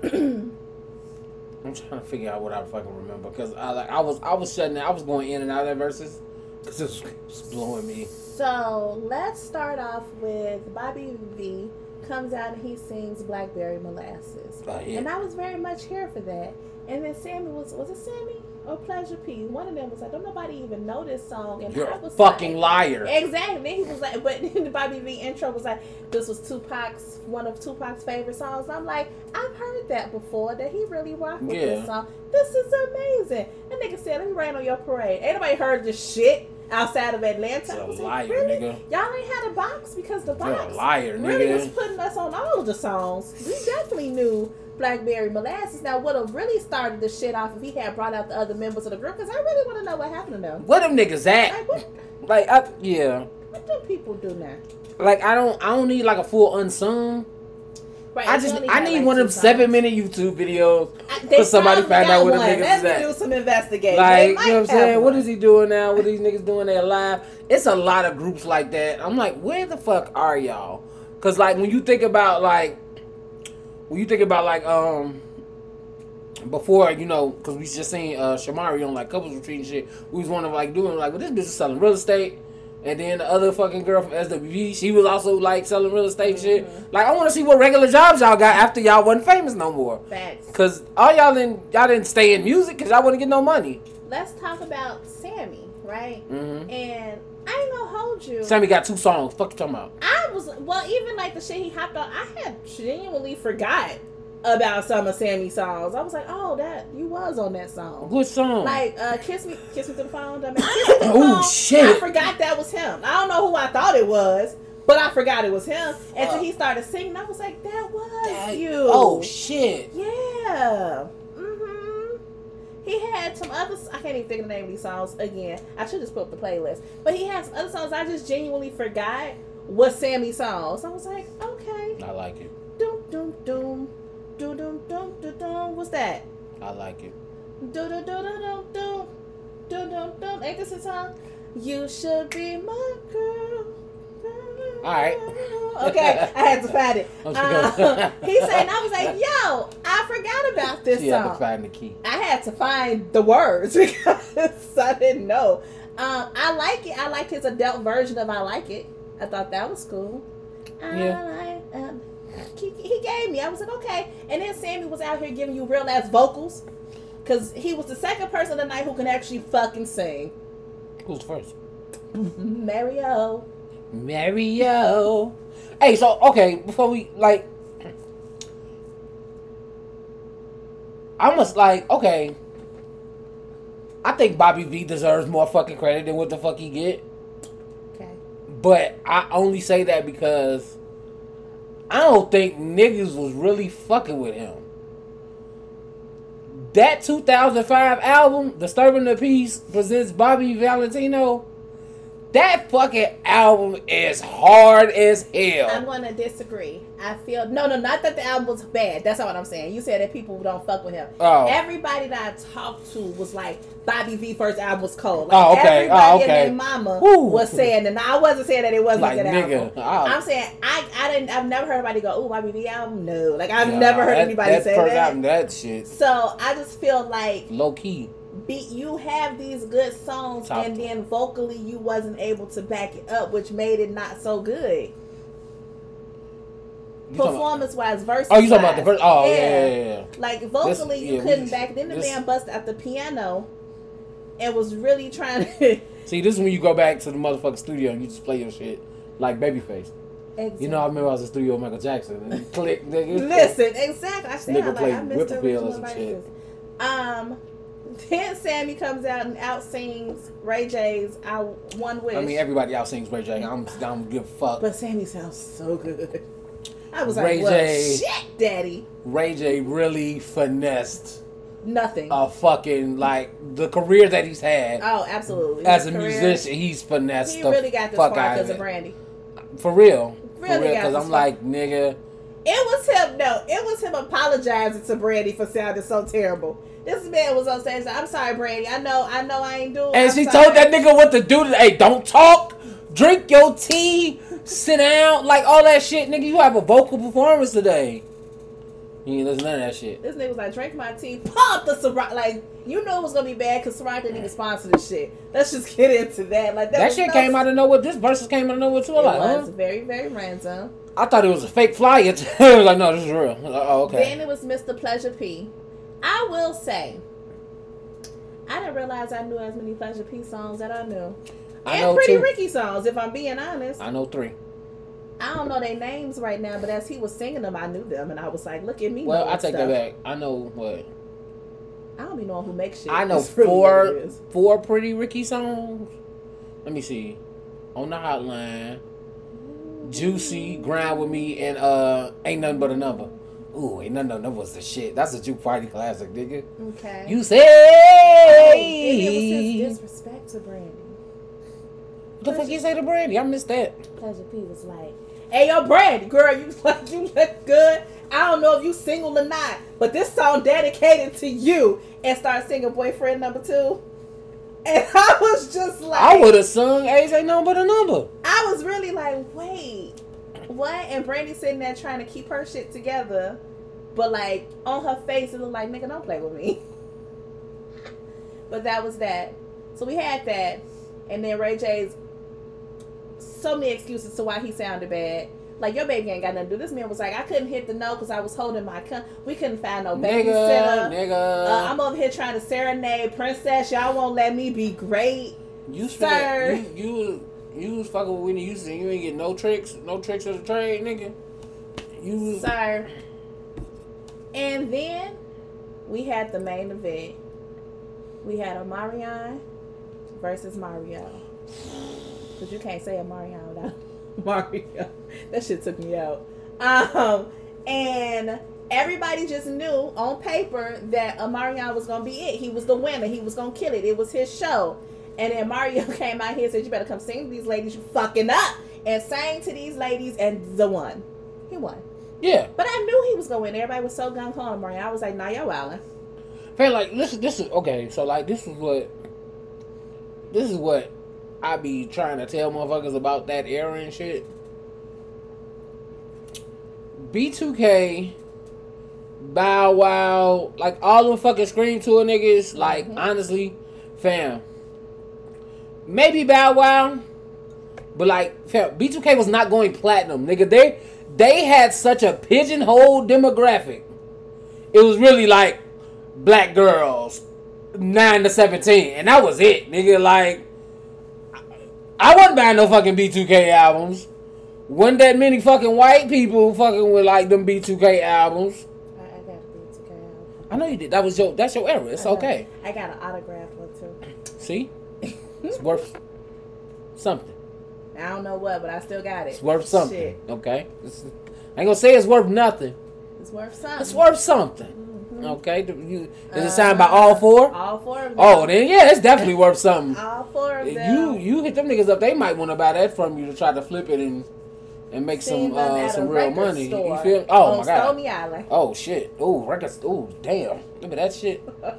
I'm trying to figure out what I fucking remember because I like I was I was shutting I was going in and out of that Verzuz because it it was blowing me. So let's start off with Bobby V comes out and he sings Blackberry Molasses. Oh, yeah. And I was very much here for that. And then Sammie was was it Sammie or Pleasure P? One of them was like, Don't nobody even know this song and You're I a was fucking like, liar. Exactly. Then he was like, but then the Bobby V intro was like, this was Tupac's one of Tupac's favorite songs. I'm like, I've heard that before. That he really rocked with Yeah. this song. This is amazing. That nigga said, let me rain on your parade. Ain't nobody heard this shit outside of Atlanta. I a was liar, like, really? nigga. Y'all ain't had a box because the a box liar, really was putting us on all of the songs. We definitely knew Blackberry Molasses. Now, would have really started the shit off if he had brought out the other members of the group because I really want to know what happened to them. Where them niggas at? Like, what, Like I yeah. what do people do now? Like I don't I don't need like a full unsung. Right, I just I need like, one of them seven minute YouTube videos. I- for somebody probably find out where the niggas Let is at. do some investigating. Like, you know what I'm saying? What one. is he doing now? What these niggas doing there live? It's a lot of groups like that. I'm like, where the fuck are y'all? Cause like when you think about like when you think about like um before you know, cause we just seen uh Shamari on like couples retreat and shit. We was one of like doing like, well, this bitch is selling real estate. And then the other fucking girl from SWV, she was also like selling real estate shit. Like I want to see what regular jobs y'all got after y'all wasn't famous no more. Facts. Cause all y'all didn't y'all didn't stay in music because y'all wouldn't get no money. Let's talk about Sammie, right? hmm And I ain't gonna hold you. Sammie got two songs. Fuck you talking about? I was well, even like the shit he hopped on. I had genuinely forgot about some of Sammie's songs. I was like, oh, that you was on that song. Good song. Like, uh, kiss me, kiss me through the phone. I mean, kiss me through the Oh, shit. I forgot that was him. I don't know who I thought it was, but I forgot it was him. Until he started singing, I was like, that was That- you. Oh shit. Yeah. He had some other. I can't even think of the name of these songs again. I should just put up the playlist. But he had some other songs I just genuinely forgot was Sammie's songs. I was like, okay. I like it. Doom doom doom. Doom doom doom doom doom. What's that? I like it. Doom doom doom doom doom doom. Doom doom doom. Ain't this a song? You should be my girl. All right. Okay, I had to find it. Uh, he said, and I was like, yo, I forgot about this She had to find the key. I had to find the words because I didn't know. Um, I like it. I like his adult version of I Like It. I thought that was cool. I Yeah. like, um, he, he gave me. I was like, okay. And then Sammie was out here giving you real ass vocals. Because he was the second person tonight who can actually fucking sing. Who's first? Mario. Mario. Hey, so okay, before we like, I must like okay. I think Bobby V deserves more fucking credit than what the fuck he get. Okay. But I only say that because I don't think niggas was really fucking with him. That 2005 album, Disturbing the Peace, presents Bobby Valentino. That fucking album is hard as hell. I'm to disagree. I feel no, no, not that the album was bad. That's not what I'm saying. You said that people don't fuck with him. Oh. Everybody that I talked to was like, Bobby V first album was cold. Oh, Like, okay. Oh, Everybody okay. and their mama Woo. was saying, and I wasn't saying that it wasn't like a good nigga, album. I'm saying I, I didn't I've never heard anybody go, oh Bobby V album. No, like I've never heard that- anybody that say that. Album, that shit So I just feel like low key. Be, you have these good songs Top and then vocally you wasn't able to back it up, which made it not so good. You Performance wise, versus. Oh, you talking about the first? Oh, yeah, yeah, yeah. Like vocally, This- you yeah, couldn't back. Then the this- man busted out the piano, and was really trying to. See, this is when you go back to the motherfucking studio and you just play your shit like Babyface. You know, I remember I was in the studio with Michael Jackson and click, nigga. Listen, exactly. I said Nigga like play I missed Whip Appeal or original some shit. Um, then Sammie comes out and out sings Ray J's "I One Wish." I mean, everybody out sings Ray J. I'm, I don't give a fuck. but Sammie sounds so good. I was Ray like, well, J. shit, daddy. Ray J really finessed Nothing. a fucking like the career that he's had oh, absolutely. as a career, musician. He's finessed he really got this fuck far out because of of. Brandy. For real, Really for real. Because I'm like, nigga. It was him. No, it was him apologizing to Brandy for sounding so terrible. This man was on stage. Like, I'm sorry, Brandy. I know. I know. I ain't doing. And I'm she sorry." told that nigga what to do. Hey, don't talk. Drink your tea. Sit down. Like all that shit, nigga. You have a vocal performance today. You ain't listen to none of that shit. This nigga was like, drink my tea, pop the Ciroc. Like, you know it was gonna be bad because Ciroc didn't even sponsor this shit. Let's just get into that. Like That was shit no- came out of nowhere. This Verzuz came out of nowhere too. It like, was huh? very, very random. I thought it was a fake flyer. I was like, no, this is real. Oh, okay. Then it was Mr. Pleasure P. I will say, I didn't realize I knew as many Pleasure P songs that I knew. I and know Pretty too. Ricky songs, if I'm being honest. I know three. I don't know their names right now, but as he was singing them, I knew them, and I was like, "Look at me!" Well, I take stuff. that back. I know what. I don't be knowing who makes shit. I know four four Pretty Ricky songs. Let me see. On the hotline, Juicy, Grind with Me, and uh, Ain't Nothing But a Number. Ooh, Ain't Nothing But a Number was the shit. That's a juke party classic, nigga. Okay. You Oh, say. then it was his disrespect to Brandy. What the fuck you say to Brandy? I missed that. Pleasure P was like, Hey, yo, Brandy, girl, you like you look good. I don't know if you single or not, but this song dedicated to you. And start singing boyfriend number two. And I was just like, I would have sung Age Ain't Nothing But a Number. I was really like, wait, what? And Brandy sitting there trying to keep her shit together, but like on her face, it looked like, nigga, don't play with me. but that was that. So we had that, and then Ray J's so many excuses to why he sounded bad. Like your baby ain't got nothing to do. This man was like, I couldn't hit the note because I was holding my. Con- we couldn't find no Nigga, babysitter. nigga. Uh, I'm over here trying to serenade princess. Y'all won't let me be great. you, sir. you, you, you was fucking with Whitney Houston. You ain't get no tricks, no tricks of the trade, nigga. You. Sir. And then we had the main event. We had Omarion versus Mario. Because you can't say Omarion without Mario. That shit took me out. Um, and everybody just knew on paper that Omarion was to be it. He was the winner. He was to kill it. It was his show. And then Mario came out here and said, You better come sing to these ladies. You fucking up. And sang to these ladies and the one. He won. Yeah. But I knew he was going. Everybody was so gung ho on Mario. I was like, Nah, y'all wildin'. Feel like listen, this is okay. So like, this is what, this is what I be trying to tell motherfuckers about that era and shit. B2K, Bow Wow, like all them fucking Scream Tour niggas. Like Mhm. honestly, fam, maybe Bow Wow, but like fam, B2K was not going platinum, nigga. They they had such a pigeonhole demographic. It was really like black girls, nine to seventeen, and that was it, nigga. Like, I wasn't buying no fucking B2K albums. Wasn't that many fucking white people fucking with like them B2K albums. I, I got a B2K album. I know you did. That was your. That's your era. It's I okay. I got an autographed one too. See, it's worth something. I don't know what, but I still got it. It's worth something. Shit. Okay. It's, I ain't gonna say it's worth nothing. It's worth something. It's worth something. Mhm. Okay. Do you- Is it signed by all Uh-huh. four? All four of them. Oh, then yeah, it's definitely worth something. All four of them. You you hit them niggas up. They might want to buy that from you to try to flip it and and make Seen some uh, some real money. store You feel? Oh my god. Stony Island. Oh shit. Oh records. Oh damn. Look at that shit.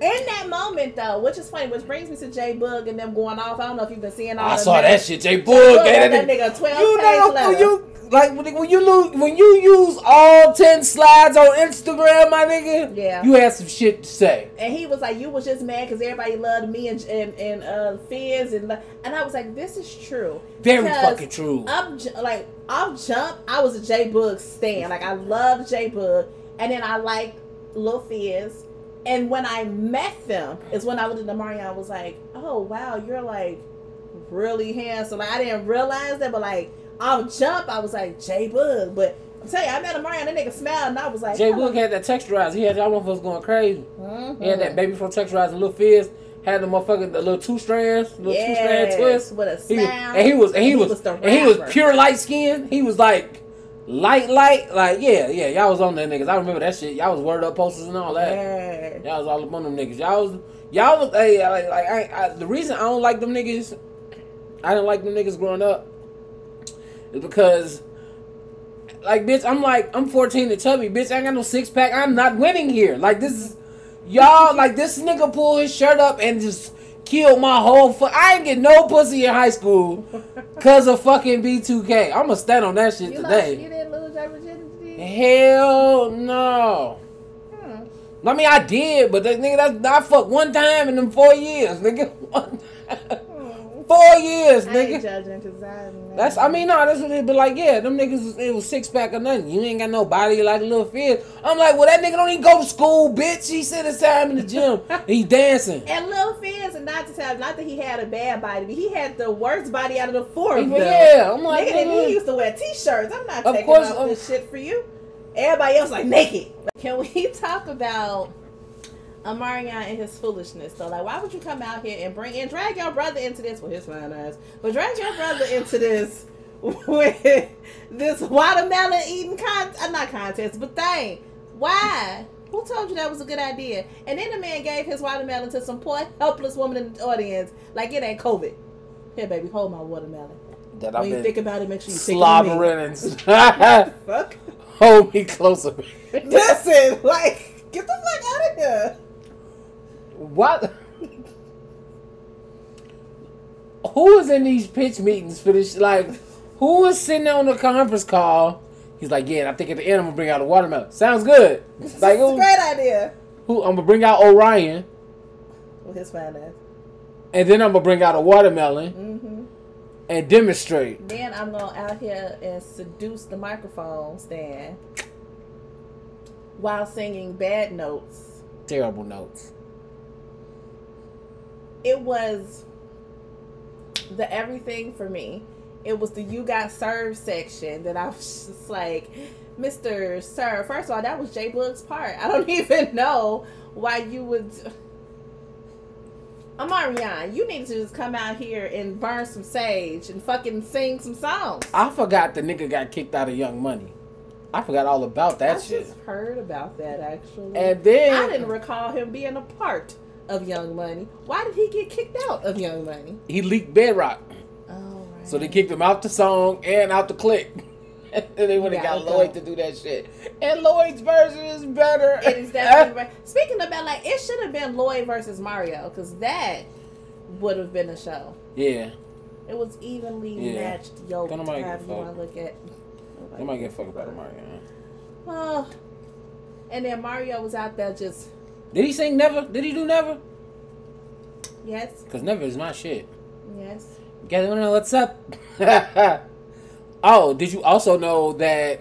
In that moment, though, which is funny, which brings me to J-Boog and them going off. I don't know if you've been seeing all I saw niggas- that shit. Jay J Boog Boog gave that that nigga. twelve You know letter. you like when when you lose when you use all ten slides on Instagram, my nigga. Yeah. You had some shit to say. And he was like, "You was just mad because everybody loved me and and, and uh, Fizz and and I was like, this is true. Very Because fucking true. Ju- like off jump, I was a J-Boog stan. Like I loved J-Boog, and then I like Lil Fizz. And when I met them, is when I looked at the Mario. I was like, oh wow, you're like really handsome. Like I didn't realize that, but like off jump, I was like J-Boog. But I'm telling you, I met a Mario, and that nigga smiled, and I was like, Jay hello. Boog had that texturized. He had y'all us going crazy. Mhm. He had that baby from texturized and little fizz. Had the motherfucking the little two strands, little two strand twist. with a He was, and he was and he, was, the and he was pure light skin. He was like light light like yeah yeah y'all was on that niggas. I remember that shit. Y'all was word up posters and all that. Yeah. Y'all was all up on them niggas. Y'all was y'all was hey like, like I, I, the reason I don't like them niggas. I didn't like them niggas growing up. Because. Like bitch, I'm like I'm 14 and chubby, bitch. I ain't got no six pack. I'm not winning here. Like this is y'all. Like this nigga pull his shirt up and just killed my whole. I ain't get no pussy in high school cause of fucking B2K. I'ma stand on that shit You, lost, today. you didn't lose your virginity? Hell no. Hmm. I mean, I did, but that nigga, that's I fucked one time in them four years, nigga. One time. Four years, I ain't nigga. judging because I. That's I mean, no, that's what it be like. Yeah, them niggas, it was six pack or nothing. You ain't got no body like a little fizz. I'm like, well, that nigga don't even go to school, bitch. He sit his time in the gym. he dancing. And Lil Fizz, and not to tell, not that he had a bad body, but he had the worst body out of the four of them. Yeah, I'm like, Nigga, and nigga. he used to wear t-shirts. I'm not Of taking course, off um, this shit for you. Everybody else like naked. Can we talk about Omarion and his foolishness? So, like, why would you come out here and bring and drag your brother into this with his fine eyes, but drag your brother into this with this watermelon eating con uh, not contest, but thing? Why? Who told you that was a good idea? And then the man gave his watermelon to some poor helpless woman in the audience, like it ain't COVID. Here, baby, hold my watermelon. that When I've you think about it, make sure you think of me. slobbering and Fuck. hold me closer. Listen, like, get the fuck out of here. What? Who is in these pitch meetings for this? Like, who is sitting on the conference call? He's like, yeah, and I think at the end I'm gonna bring out a watermelon. Sounds good. Like, It's a great idea. who? I'm gonna bring out O'Ryan, With his fine ass. and then I'm gonna bring out a watermelon Mm-hmm. and demonstrate. Then I'm gonna out here and seduce the microphone stand while singing bad notes. Terrible notes. It was the everything for me. It was the you got served section that I was just like, Mr. Sir. First of all, that was J-Boog's part. I don't even know why you would. Omarion, you need to just come out here and burn some sage and fucking sing some songs. I forgot the nigga got kicked out of Young Money. I forgot all about that I shit. just heard about that actually. And then I didn't recall him being a part of Young Money. Why did he get kicked out of Young Money? he leaked Bedrock, Oh, right. so they kicked him out the song and out the click. and they would have got Lloyd to do that shit. And Lloyd's version is better. It is definitely right. Speaking about like, it should have been Lloyd versus Mario because that would have been a show. yeah, It was evenly Yeah. matched. Yo, Don't nobody however you want to look at. they might get fucked about Mario. Oh, and then Mario was out there just Did he sing Never? Did he do Never? yes, Cause Never is my shit. yes. Guys, wanna what's up? oh, did you also know that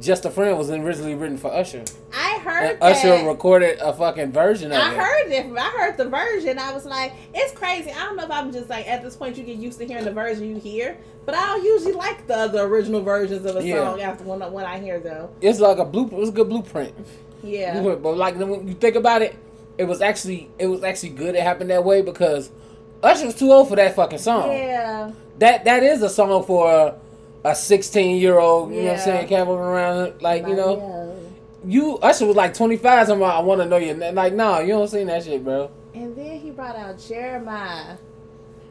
Just a Friend was originally written for Usher? I heard And Usher recorded a fucking version of I it. heard it. I heard the version. I was like, it's crazy. I don't know if I'm just like at this point you get used to hearing the version you hear, but I don't usually like the other original versions of a Yeah. song after when when I hear them. It's like a blue. It was a good blueprint. Yeah. But like when you think about it, it was actually it was actually good it happened that way because Usher was too old for that fucking song. Yeah. That that is a song for a, a sixteen year old. You know what I'm Yeah. saying? Camping around like you know. You Usher was like 25. Something I want to know your name. Like, no, you don't sing that shit, bro. And then he brought out Jeremih.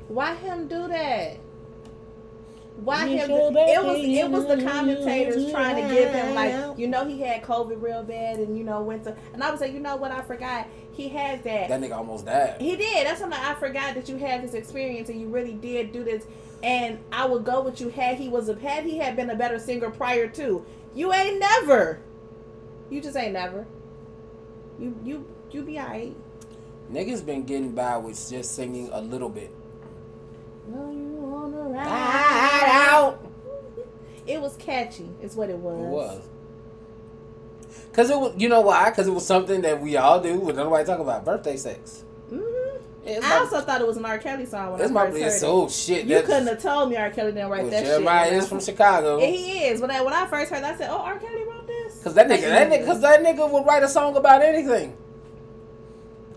Why him do that? Why You him? sure it was it was the commentators trying to give him like you know he had COVID real bad and you know went to and I was like you know what I forgot he has that That nigga almost died. He did. That's something I forgot that you had this experience and you really did do this. And I would go with you had he was a had he had been a better singer prior to. You ain't never. You just ain't never. You you you be alright. Niggas been getting by with just singing a little bit. No, you wanna ride Ride out. out. It was catchy. Is what it was. It was. Cause it was, you know why? Cause it was something that we all do. But nobody talk about birthday sex. hmm It's I also thought it was an R. Kelly song when I my first heard it. oh shit. You couldn't have told me R. Kelly didn't write that Jeremih shit. is from Chicago. Yeah, he is. When I when I first heard, that, I said, "Oh, R. Kelly wrote this." Cause that nigga, that nigga, cause that nigga would write a song about anything.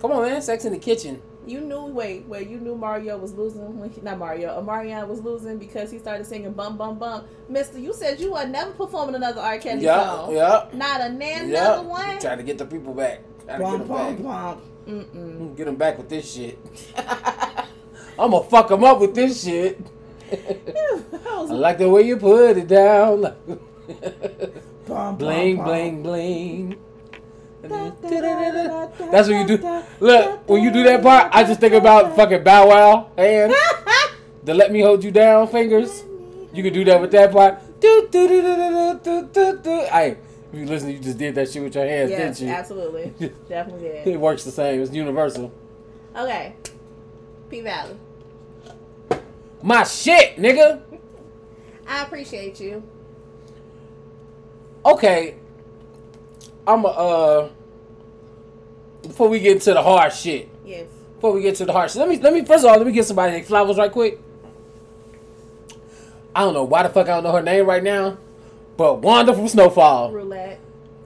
Come on, man. Sex in the kitchen. You knew wait, wait, you knew Mario was losing when he, not Mario, Omarion was losing because he started singing bum bum bum. Mister, you said you would never performing another R. Kelly Yeah, song. yeah, Not a nan yeah. another one. Trying to get the people back. Trying to get Bum them bum back. bum. Mm-mm. Mm, get them back with this shit. I'm gonna fuck them up with this shit. I like the way you put it down. Bum, bling, bum, bling, bling. That's what you do. Look, when you do that part, I just think about fucking Bow Wow and the "Let Me Hold You Down" fingers. You can do that with that part. Do do do do do do do do. Hey, if you listen, you just did that shit with your hands, Yes, didn't you? absolutely, definitely It works the same. It's universal. Okay, P Valley, My shit, nigga. I appreciate you. Okay. I'm a uh. Before we get into the hard shit, Yes. before we get to the hard shit, let me let me first of all let me get somebody their flowers right quick. I don't know why the fuck I don't know her name right now, but Wanda from Snowfall. Roulette.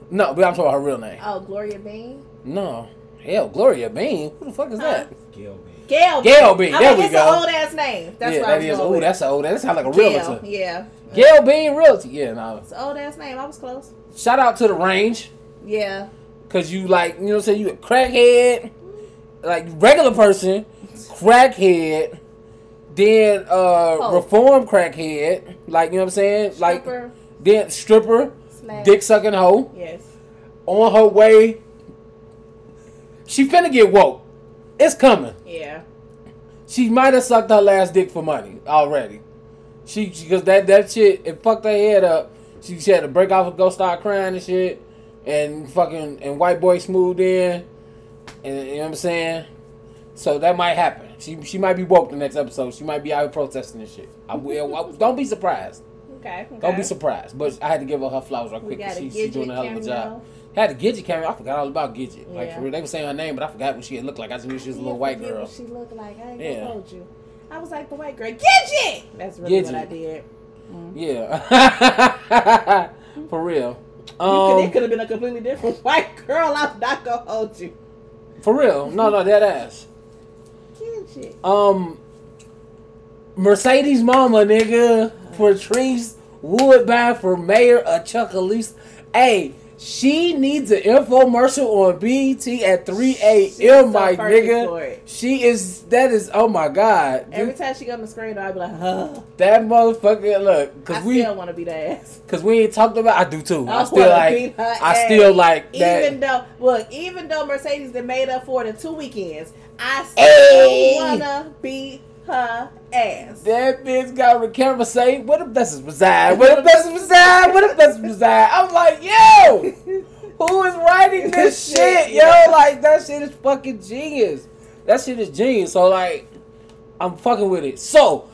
No, but I'm talking about her real name. Oh, Gloria Bean. No, hell, Gloria Bean. Who the fuck is that? Gail Bean. Gail. Gail Bean, I there we it's go. an old ass name. That's yeah, what I was is. Oh, that's a old. That sounds like a Gail. realtor. Yeah. Gail Bean Realty. Yeah, no. It's an old ass name. I was close. Shout out to the range. Yeah. Cause you like, you know what I'm saying, you a crackhead, like regular person, crackhead, then uh Oh. reform crackhead, like you know what I'm saying, like Stripper then stripper, dick sucking hoe, Yes. on her way. She finna get woke. It's coming. Yeah. She might have sucked her last dick for money already. She because that that shit it fucked her head up. She, she had to break off and go start crying and shit, and fucking and white boys moved in, and you know what I'm saying. So that might happen. She she might be woke the next episode. She might be out here protesting and shit. I will. I- don't be surprised. Okay. okay. Don't be surprised. But I had to give her her flowers right quick. She, she's doing a hell of a job. Had a Gidget cameo. I forgot all about Gidget. Like Yeah. for real, they were saying her name, but I forgot what she had looked like. I just knew she was a little white girl. What she looked like. I ain't Yeah. hold you. I was like the white girl. Gidget. That's really what I Gidget. did. Mm. Yeah. for real. You could, Um, it could have been a completely different white girl. I'm not gonna hold you. for real. No, no, that ass. Um, Mercedes Mama, nigga, Patrice Woodbine for mayor of Chucalissa. Hey, she needs an infomercial on BET at 3 She's a.m., my perfect nigga. She is, that is, oh my God. Every time she got on the screen, I'd be like, huh. that motherfucker, look, I cause we, still want to be the ass. cause we ain't talked about, I do too. I, I still like, I ass. still like that. Even though, look, even though Mercedes done made up for it in two weekends, I still Hey! wanna be her ass. That bitch got the camera say, "What if that's his reside? What if that's his reside? What if that's his reside?" I'm like, "Yo, who is writing this Shit, shit, yo? yeah. Like that shit is fucking genius. That shit is genius. So like, I'm fucking with it. So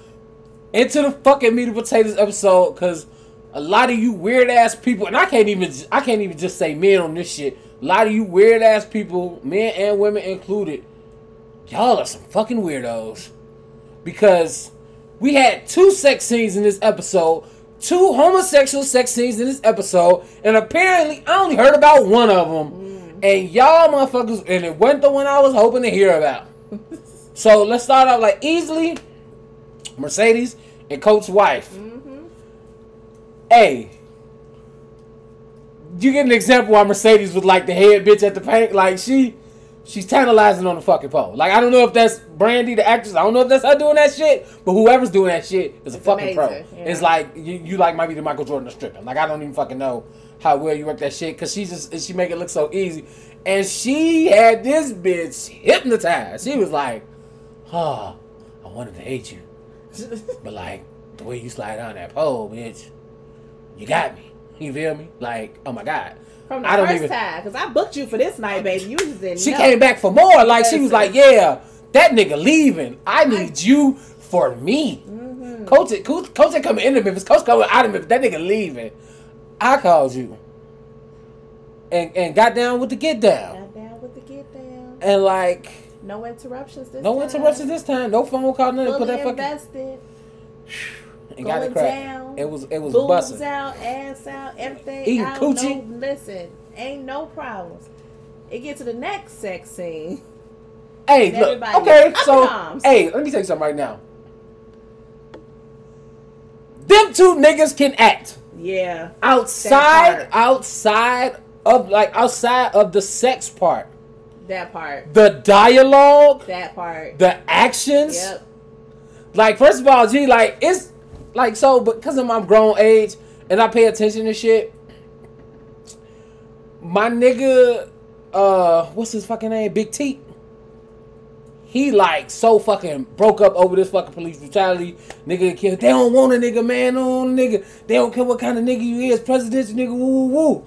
into the fucking meat and potatoes episode, cause a lot of you weird ass people, and I can't even, I can't even just say men on this shit. A lot of you weird ass people, men and women included, y'all are some fucking weirdos because we had two sex scenes in this episode, two homosexual sex scenes in this episode, and apparently I only heard about one of them. Mm. And y'all motherfuckers, and it wasn't the one I was hoping to hear about. so let's start off like easily Mercedes and Coach's wife. Mm-hmm. Hey, you get an example why Mercedes was like the head bitch at the paint. Like she, she's tantalizing on the fucking pole. Like I don't know if that's Brandee the actress. I don't know if that's her doing that shit. But whoever's doing that shit is a It's fucking pro. yeah. It's like you, you like might be the Michael Jordan of stripping. Like I don't even fucking know how well you work that shit because she just she make it look so easy. And she had this bitch hypnotized. She was like, "Oh, I wanted to hate you, but like the way you slide down that pole, bitch, you got me. You feel me? Like, oh my god." From the I don't first even- time, because I booked you for this night, baby. You just didn't She know. came back for more. Like she was like, "Yeah, that nigga leaving. I need you for me." Mm-hmm. Coach, Coach, Coach coming into Memphis. Coach coming out of Memphis. That nigga leaving. I called you, and and got down with the get down, Got down with the get down. and like No interruptions this no time. interruptions this time. No phone call. Nothing. Put that fucking invested. and got it going cracked. down. It was it was busting. out, ass out, everything Eating out. coochie. No, listen, ain't no problems. It get to the next sex scene. Hey, look. Okay, so hey, let me tell you something right now. Them two niggas can act. Yeah. outside outside of like outside of the sex part That part. the dialogue That part. the actions Yep. like first of all gee like it's like so because of my grown age and i pay attention to shit my nigga uh what's his fucking name big t he like so fucking broke up over this fucking police brutality. Nigga. They don't want a nigga, man. They don't want a nigga. They don't care what kind of nigga you is. Presidential nigga, woo woo woo.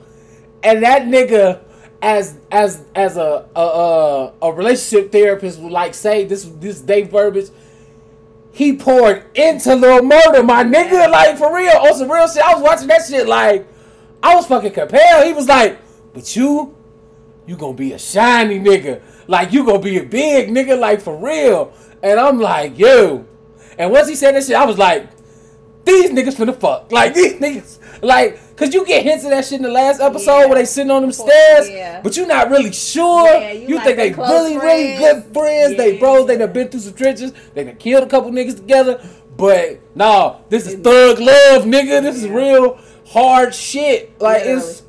And that nigga, as as as a a, a, a relationship therapist would like say this this Dave verbiage. He poured into Lil Murder, my nigga, like for real, on some real shit. I was watching that shit like I was fucking compelled. He was like, but you, you gonna be a shiny nigga. Like you gonna be a big nigga, like for real. And I'm like, yo. And once he said that shit, I was like, these niggas finna fuck. Like these niggas, like, cause you get hints of that shit in the last episode Yeah. where they sitting on them stairs, yeah. but you're not really sure. Yeah, you you like think they really, really friends. good friends. They bros. They done been through some trenches. They done killed a couple niggas together. But no, this is thug love, nigga. This is real hard shit. Like it's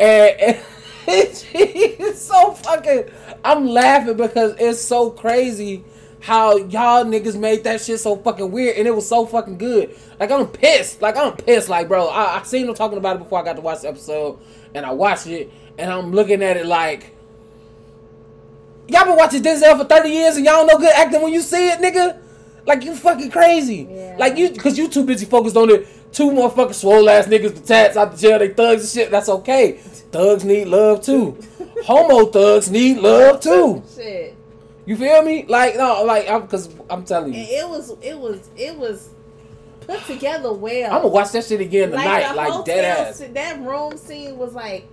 and, and it's, it's so fucking. I'm laughing because it's so crazy how y'all niggas made that shit so fucking weird and it was so fucking good. Like I'm pissed. Like I'm pissed. Like bro, I, I seen them talking about it before I got to watch the episode, and I watched it, and I'm looking at it like. Y'all been watching Denzel for 30 years and y'all know good acting when you see it, nigga? Like you fucking crazy. Yeah. Like you cause you too busy focused on it. two more fucking swole ass niggas, the tats out the jail, they thugs and shit. That's okay. Thugs need love too. Homo thugs need love too. Shit. You feel me? Like no, like I'm cause I'm telling And you. it was it was it was put together well. I'm gonna watch that shit again tonight, like hotel dead ass. that room scene was like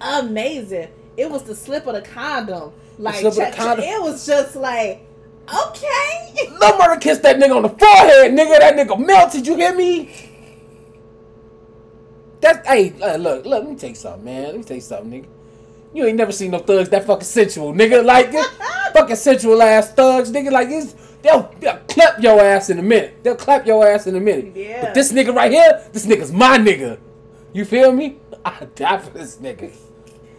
amazing. It was the slip of the condom. Like the ch- condom. it was just like okay. No murder kissed that nigga on the forehead, nigga. That nigga melted. You hear me? That's hey, look, look. Let me take something, man. Let me take something, nigga. You ain't never seen no thugs that fucking sensual, nigga. Like this fucking sensual ass thugs, nigga. Like this, they'll, they'll clap your ass in a minute. They'll clap your ass in a minute. Yeah. But this nigga right here, this nigga's my nigga. You feel me? I die for this nigga.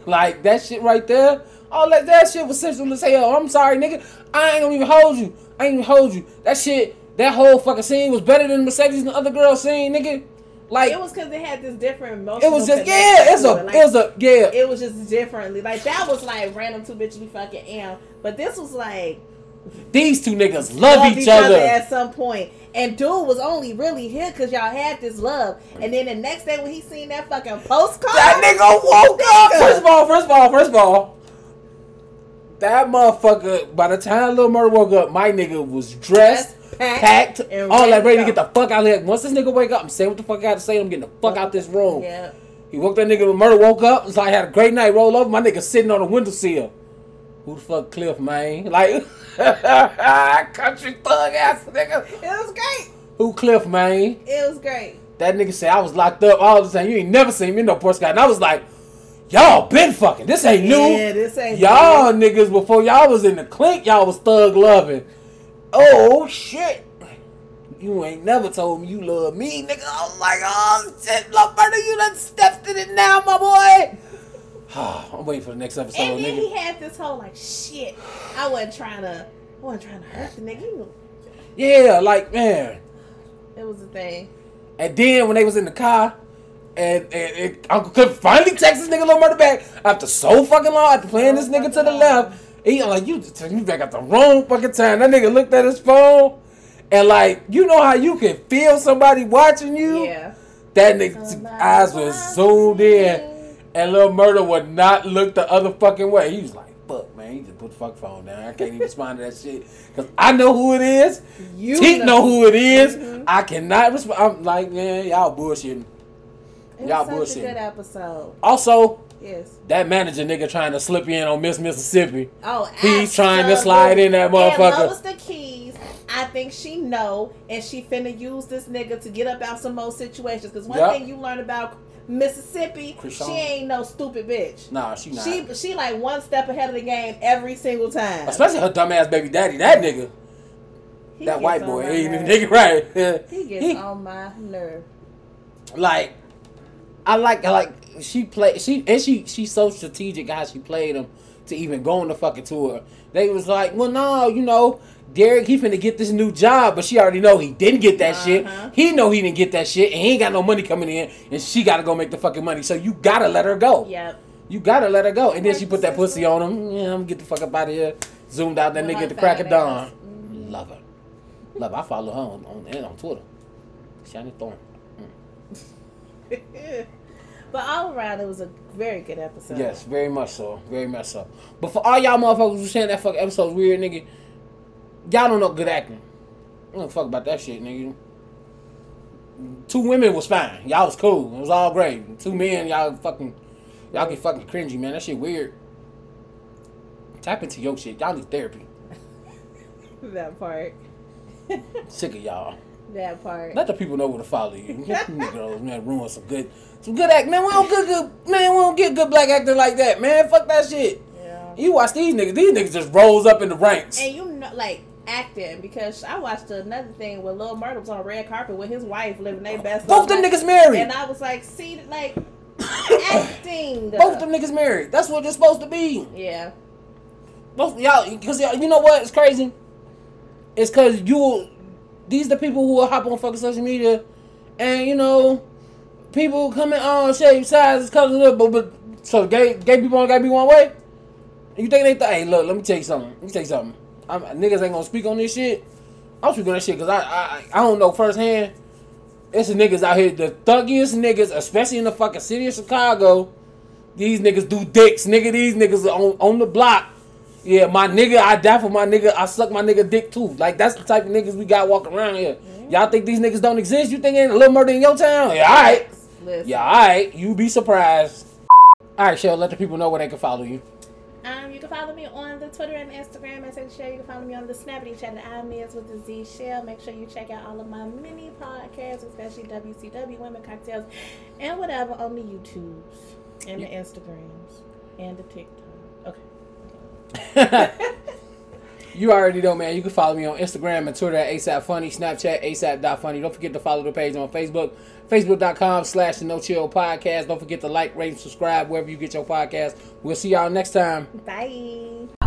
Like that shit right there. All that that shit was sensual as hell. I'm sorry, nigga. I ain't gonna even hold you. I ain't even hold you. That shit, that whole fucking scene was better than the Mercedes and the other girl scene, nigga. Like It was because they had this different emotional. it was just yeah, it's a it. Like, it was a yeah. it was just differently. Like that was like random two bitches we fucking am. But this was like These two niggas love loved each other. at some point. And dude was only really here because y'all had this love. And then the next day when he seen that fucking postcard, That nigga woke up. First of all, first of all, first of all, that motherfucker. By the time Lil Murder woke up, my nigga was dressed, Dressed, packed, packed, and all that, ready to get the fuck out of here. Once this nigga wake up, I'm saying what the fuck I got to say. I'm getting the fuck out this room. Yeah. He woke that nigga. With murder woke up. It's like I had a great night. Roll over. My nigga sitting on the windowsill. Who the fuck Cliff, man? Like country thug ass nigga. It was great. Who Cliff, man? It was great. That nigga said I was locked up all the time. You ain't never seen me no Porsche guy. And I was like, y'all been fucking. This ain't new. Yeah, this ain't y'all niggas before y'all was in the clink, y'all was thug loving. Oh shit. You ain't never told me you love me, nigga. I was like, oh shit, love murder, you done stepped in it now, my boy. I'm waiting for the next episode, and then nigga. he had this whole like shit. I wasn't trying to. I wasn't trying to hurt the nigga. Yeah, like man. It was a thing. And then when they was in the car, and, and, and Uncle Cliff finally texts this nigga little murder back after so fucking long, after playing this nigga to the left. He like you just you back at the wrong fucking time. That nigga looked at his phone and like you know how you can feel somebody watching you. Yeah. That nigga's eyes was zoomed in, and little murder would not look the other fucking way. He was like, "Fuck, man, he just put the fuck phone down. I can't even respond to that shit because I know who it is. You Teet know who it is. Mhm. I cannot respond. I'm like, man, y'all bullshitting. It Y'all was such a good episode. Also, Yes. that manager nigga trying to slip in on Miss Mississippi. Oh, He's trying to slide in that And motherfucker. Lois the keys. I think she know, and she finna use this nigga to get up out some more situations. Because one Yup. thing you learn about Mississippi, she ain't no stupid bitch. Nah, she not. She she like one step ahead of the game every single time. Especially her dumbass baby daddy. That nigga, He that white boy, nerve. nigga right. He gets He- on my nerve. like I like I like she play she and she she's so strategic how she played him to even go on the fucking tour. They was like, well, no, you know, Derek he finna get this new job, but she already know he didn't get that Uh-huh. shit. He know he didn't get that shit, and he ain't got no money coming in, and she gotta go make the fucking money. So you gotta let her go. Yep. You gotta let her go. And then she put that pussy on him. Yeah, I'm gonna get the fuck up out of here. Zoomed out that With nigga at the crack of dawn. ass. Love her. Love her. I follow her on on, and on Twitter. Shiny Thorn. but all around, it was a very good episode. Yes, very much so. Very much so. But for all y'all motherfuckers who saying that fucking episode's weird, nigga, y'all don't know good acting. I don't fuck about that shit, nigga. Two women was fine. Y'all was cool. It was all great. Two men, y'all fucking, y'all get fucking cringy, man. That shit weird. Tap into your shit. Y'all need therapy. that part. Sick of y'all. That part. Let the people know where to follow you. Niggas, man, ruin some good, some good act. Man, we don't get good. Man, we don't get good black acting like that. Man, fuck that shit. yeah. You watch these niggas. These niggas just rolls up in the ranks. And you know, like acting because I watched another thing where Lil Murder was on a red carpet with his wife living their best. Both them life. niggas married. And I was like, see, like acting. Both them niggas married. That's what it's supposed to be. Yeah. Both y'all, because you know what? It's crazy. it's because you. These the people who will hop on fucking social media, and you know, people coming on oh, shape sizes, colors, but, but so gay gay people only gotta be one way. You think they th- hey look, let me tell you something. Let me tell you something. I'm, niggas ain't gonna speak on this shit. I'm speaking on that shit because I, I I don't know firsthand. It's the niggas out here, the thuggiest niggas, especially in the fucking city of Chicago. These niggas do dicks, nigga. These niggas on, on the block. Yeah, my nigga, I die for my nigga. I suck my nigga dick too. Like that's the type of niggas we got walking around here. Y'all think these niggas don't exist? You think ain't a little murder in your town? Yeah, all right. Listen. Yeah, all right. You be surprised. All right, Shell. Let the people know where they can follow you. Um, you can follow me on the Twitter and Instagram at Shell. You can follow me on the Snappity Chat at I'm Miz with the Z Shell. Make sure you check out all of my mini podcasts, especially WCW Women Cocktails and whatever on the YouTubes and the Instagrams and the TikTok. Okay. You already know, man. You can follow me on Instagram and Twitter at ASAP Funny, Snapchat ASAP.funny. Don't forget to follow the page on Facebook, Facebook.com slash the No Chill Podcast. Don't forget to like, rate, and subscribe wherever you get your podcast. We'll see y'all next time. Bye.